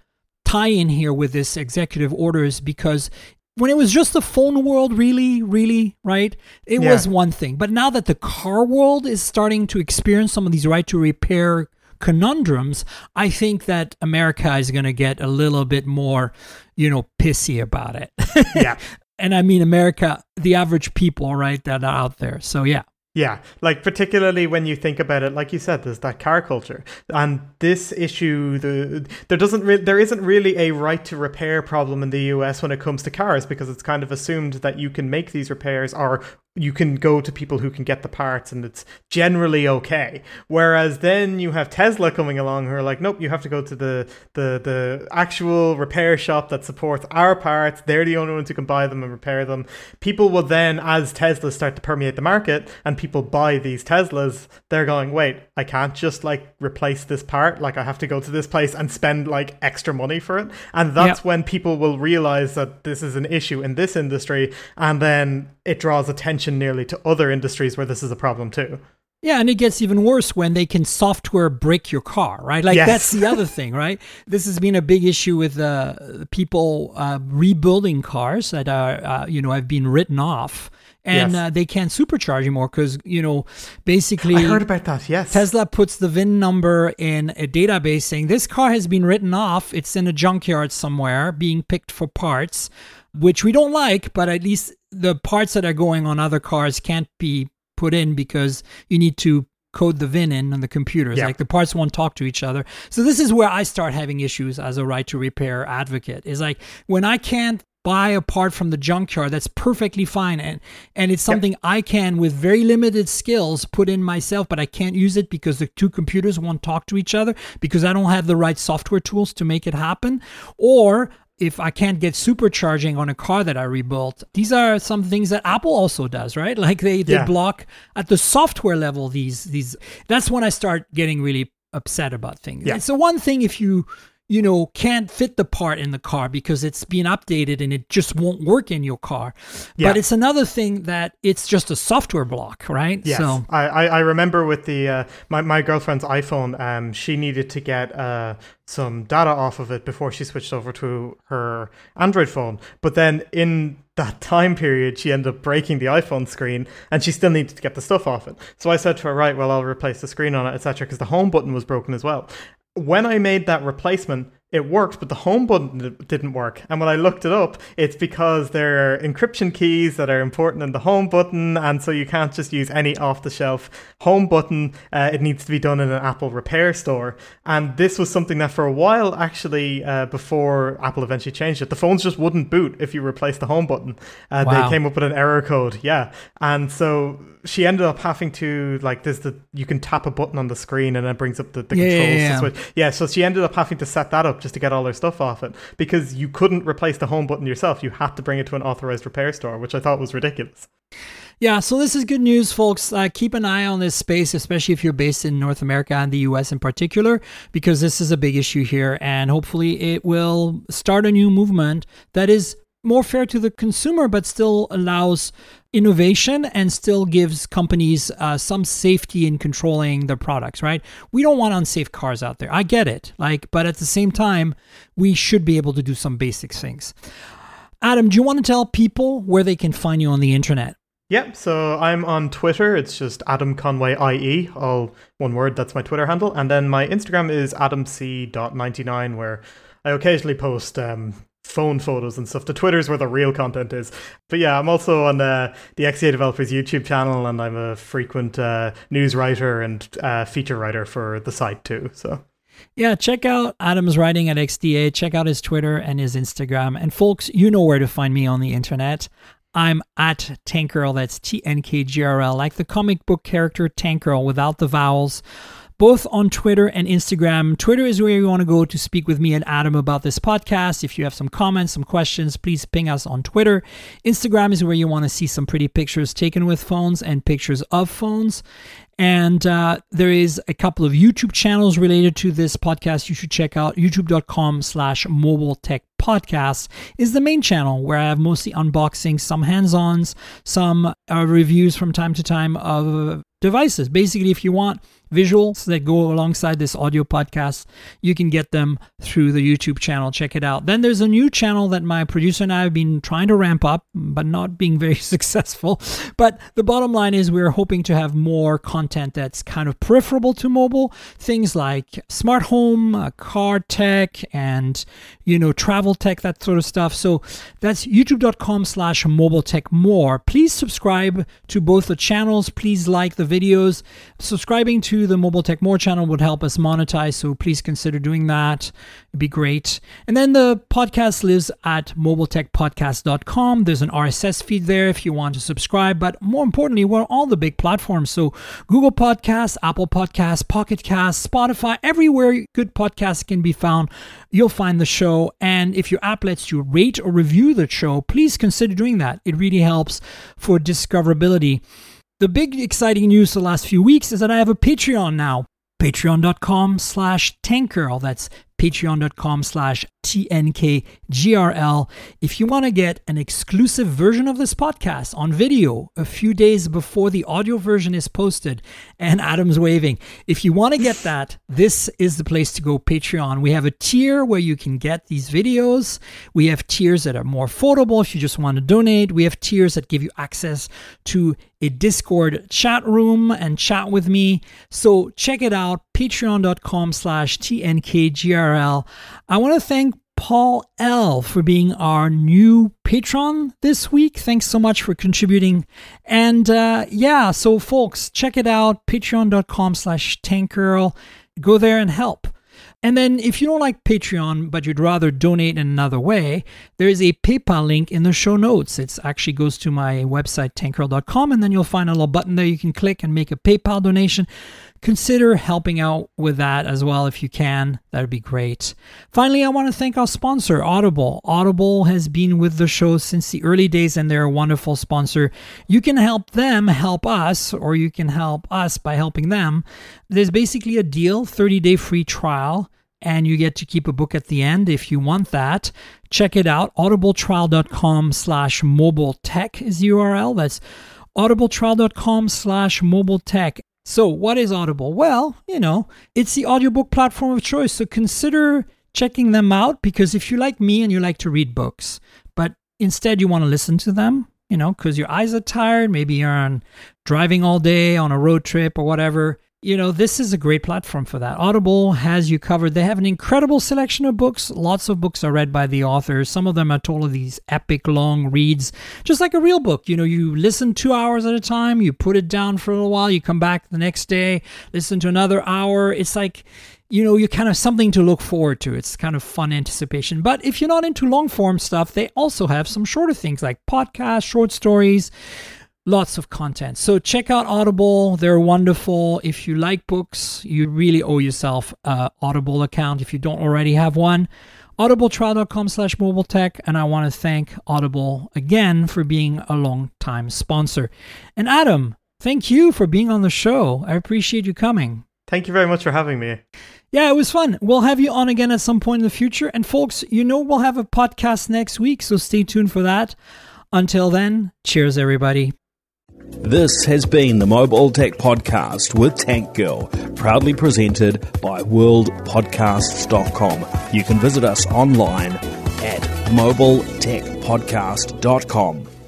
Speaker 2: tie in here with this executive orders because when it was just the phone world really really right it
Speaker 3: Yeah.
Speaker 2: was one thing. But now that the car world is starting to experience some of these right to repair conundrums i think that america is going to get a little bit more you know pissy about it *laughs*
Speaker 3: Yeah.
Speaker 2: and i mean america the average people right that are out there so yeah
Speaker 3: Yeah, like particularly when you think about it, like you said, there's that car culture, and this issue, the there doesn't re- there isn't really a right to repair problem in the U.S. when it comes to cars because it's kind of assumed that you can make these repairs or you can go to people who can get the parts and it's generally okay. Whereas then you have Tesla coming along who are like, nope, you have to go to the the the actual repair shop that supports our parts. They're the only ones who can buy them and repair them. People will then, as Teslas start to permeate the market and people buy these Teslas, they're going, wait, I can't just like replace this part. Like I have to go to this place and spend like extra money for it. And that's
Speaker 2: Yep.
Speaker 3: when people will realize that this is an issue in this industry, and then it draws attention nearly to other industries where this is a problem too.
Speaker 2: Yeah, and it gets even worse when they can software break your car, right? Like
Speaker 3: Yes.
Speaker 2: that's the other *laughs* thing, right? This has been a big issue with uh, people uh, rebuilding cars that are, uh, you know, have been written off, and
Speaker 3: Yes.
Speaker 2: uh, they can't supercharge anymore because you know basically
Speaker 3: I heard about that. Yes.
Speaker 2: Tesla puts the VIN number in a database saying this car has been written off. It's in a junkyard somewhere being picked for parts, which we don't like, but at least the parts that are going on other cars can't be put in because you need to code the VIN in on the computers.
Speaker 3: Yeah.
Speaker 2: Like the parts won't talk to each other. So this is where I start having issues as a right to repair advocate. Is like when I can't buy a part from the junkyard that's perfectly fine and and it's something I can with very limited skills put in myself but I can't use it because the two computers won't talk to each other because I don't have the right software tools to make it happen or if I can't get supercharging on a car that I rebuilt, these are some things that Apple also does, right? *laughs* Like they, they
Speaker 3: Yeah.
Speaker 2: block at the software level these these that's when I start getting really upset about things.
Speaker 3: Yeah.
Speaker 2: It's the one thing if you you know can't fit the part in the car because it's being updated and it just won't work in your car.
Speaker 3: Yeah.
Speaker 2: But it's another thing that it's just a software block, right?
Speaker 3: Yes,
Speaker 2: So
Speaker 3: I, I, remember with the uh, my my girlfriend's iPhone. Um, she needed to get uh some data off of it before she switched over to her Android phone. But then in that *laughs* time period, she ended up breaking the iPhone screen, and she still needed to get the stuff off it. So I said to her, right, well, I'll replace the screen on it, etc., because the home button was broken as well. When I made that replacement, it worked, but the home button didn't work. And when I looked it up, it's because there are encryption keys that are important in the home button, and so you can't just use any off the shelf home button. Uh, it needs to be done in an Apple repair store. And this was something that for a while, actually, uh, before Apple eventually changed it, the phones just wouldn't boot if you replaced the home button. Uh,
Speaker 2: Wow.
Speaker 3: They came up with an error code, yeah. And so she ended up having to, like, there's the, you can tap a button on the screen and it brings up the, the
Speaker 2: Yeah, yeah,
Speaker 3: controls
Speaker 2: yeah.
Speaker 3: to switch. Yeah, so she ended up having to set that up just to get all their stuff off it because you couldn't replace the home button yourself. You had to bring it to an authorized repair store, which I thought was ridiculous.
Speaker 2: Yeah, so this is good news, folks. Uh, keep an eye on this space, especially if you're based in North America and the US in particular, because this is a big issue here. And hopefully, it will start a new movement that is more fair to the consumer, but still allows innovation and still gives companies uh, some safety in controlling their products, right? We don't want unsafe cars out there. I get it. Like, but at the same time, we should be able to do some basic things. Adam, do you want to tell people where they can find you on the internet?
Speaker 3: Yep, so I'm on Twitter. It's just Adam Conway IE, all one word. That's my Twitter handle. And then my Instagram is adamc.99, where I occasionally post um, phone photos and stuff. The Twitter's where the real content is. But yeah, I'm also on uh, the XDA Developers YouTube channel, and I'm a frequent uh, news writer and uh, feature writer for the site too. So
Speaker 2: Yeah, check out Adam's writing at XDA. Check out his Twitter and his Instagram. And folks, you know where to find me on the internet. I'm at Tankgirl. That's T N K G R L, like the comic book character Tankgirl without the vowels. Both on Twitter and Instagram. Twitter is where you want to go to speak with me and Adam about this podcast. If you have some comments, some questions, please ping us on Twitter. Instagram is where you want to see some pretty pictures taken with phones and pictures of phones. And uh, there is a couple of YouTube channels related to this podcast you should check out. YouTube.com slash mobile tech podcast is the main channel where I have mostly unboxing, some hands-ons, some uh, reviews from time to time of devices. Basically, if you want visuals that go alongside this audio podcast, you can get them through the YouTube channel. Check it out. Then there's a new channel that my producer and I have been trying to ramp up, but not being very *laughs* successful. But the bottom line is we're hoping to have more content that's kind of peripheral to mobile, things like smart home, uh, car tech, and you know travel tech, that sort of stuff. So that's youtube.com slash mobile tech more. Please subscribe to both the channels. Please like the videos. Subscribing to the Mobile Tech More channel would help us monetize, so please consider doing that. It'd be great. And then the podcast lives at mobiletechpodcast.com. There's an RSS feed there if you want to subscribe, but more importantly, we're on all the big platforms. So Google Podcasts, Apple Podcasts, Pocket Casts, Spotify, everywhere good podcasts can be found, you'll find the show. And if your app lets you rate or review the show, please consider doing that. It really helps for discoverability. The big exciting news the last few weeks is that I have a Patreon now. Patreon.com slash tankgirl. That's patreon.com slash TNKGRL. If you want to get an exclusive version of this podcast on video a few days before the audio version is posted, and Adam's waving, if you want to get that, this is the place to go Patreon. We have a tier where you can get these videos. We have tiers that are more affordable if you just want to donate. We have tiers that give you access to a Discord chat room and chat with me. So check it out, patreon.com slash TNKGRL. I want to thank Paul L for being our new patron this week. Thanks so much for contributing. And uh, yeah, so folks, check it out, patreon.com slash tankgirl. Go there and help. And then, if you don't like Patreon, but you'd rather donate in another way, there is a PayPal link in the show notes. It actually goes to my website, tankgirl.com, and then you'll find a little button there you can click and make a PayPal donation consider helping out with that as well if you can. That would be great. Finally, I want to thank our sponsor, Audible. Audible has been with the show since the early days and they're a wonderful sponsor. You can help them help us, or you can help us by helping them. There's basically a deal 30 day free trial. And you get to keep a book at the end if you want that. Check it out. audibletrial.com slash mobile tech is the URL. That's audibletrial.com slash mobile tech. So, what is Audible? Well, you know, it's the audiobook platform of choice. So, consider checking them out because if you like me and you like to read books, but instead you want to listen to them, you know, because your eyes are tired, maybe you're on driving all day on a road trip or whatever, you know, this is a great platform for that. Audible has you covered. They have an incredible selection of books. Lots of books are read by the authors. Some of them are totally these epic long reads, just like a real book. You know, you listen two hours at a time, you put it down for a little while, you come back the next day, listen to another hour. It's like, you know, you kind of something to look forward to. It's kind of fun anticipation. But if you're not into long form stuff, they also have some shorter things like podcasts, short stories lots of content. So check out Audible. They're wonderful. If you like books, you really owe yourself an Audible account if you don't already have one. audibletrial.com slash mobile tech and i want to thank audible again for being a long time sponsor and adam thank you for being on the show i appreciate you coming
Speaker 3: thank you very much for having me
Speaker 2: yeah, it was fun. We'll have you on again at some point in the future. And folks, you know we'll have a podcast next week, so stay tuned for that. Until then, cheers, everybody.
Speaker 1: This has been the Mobile Tech Podcast with Tank Girl, proudly presented by worldpodcasts.com. You can visit us online at mobiletechpodcast.com.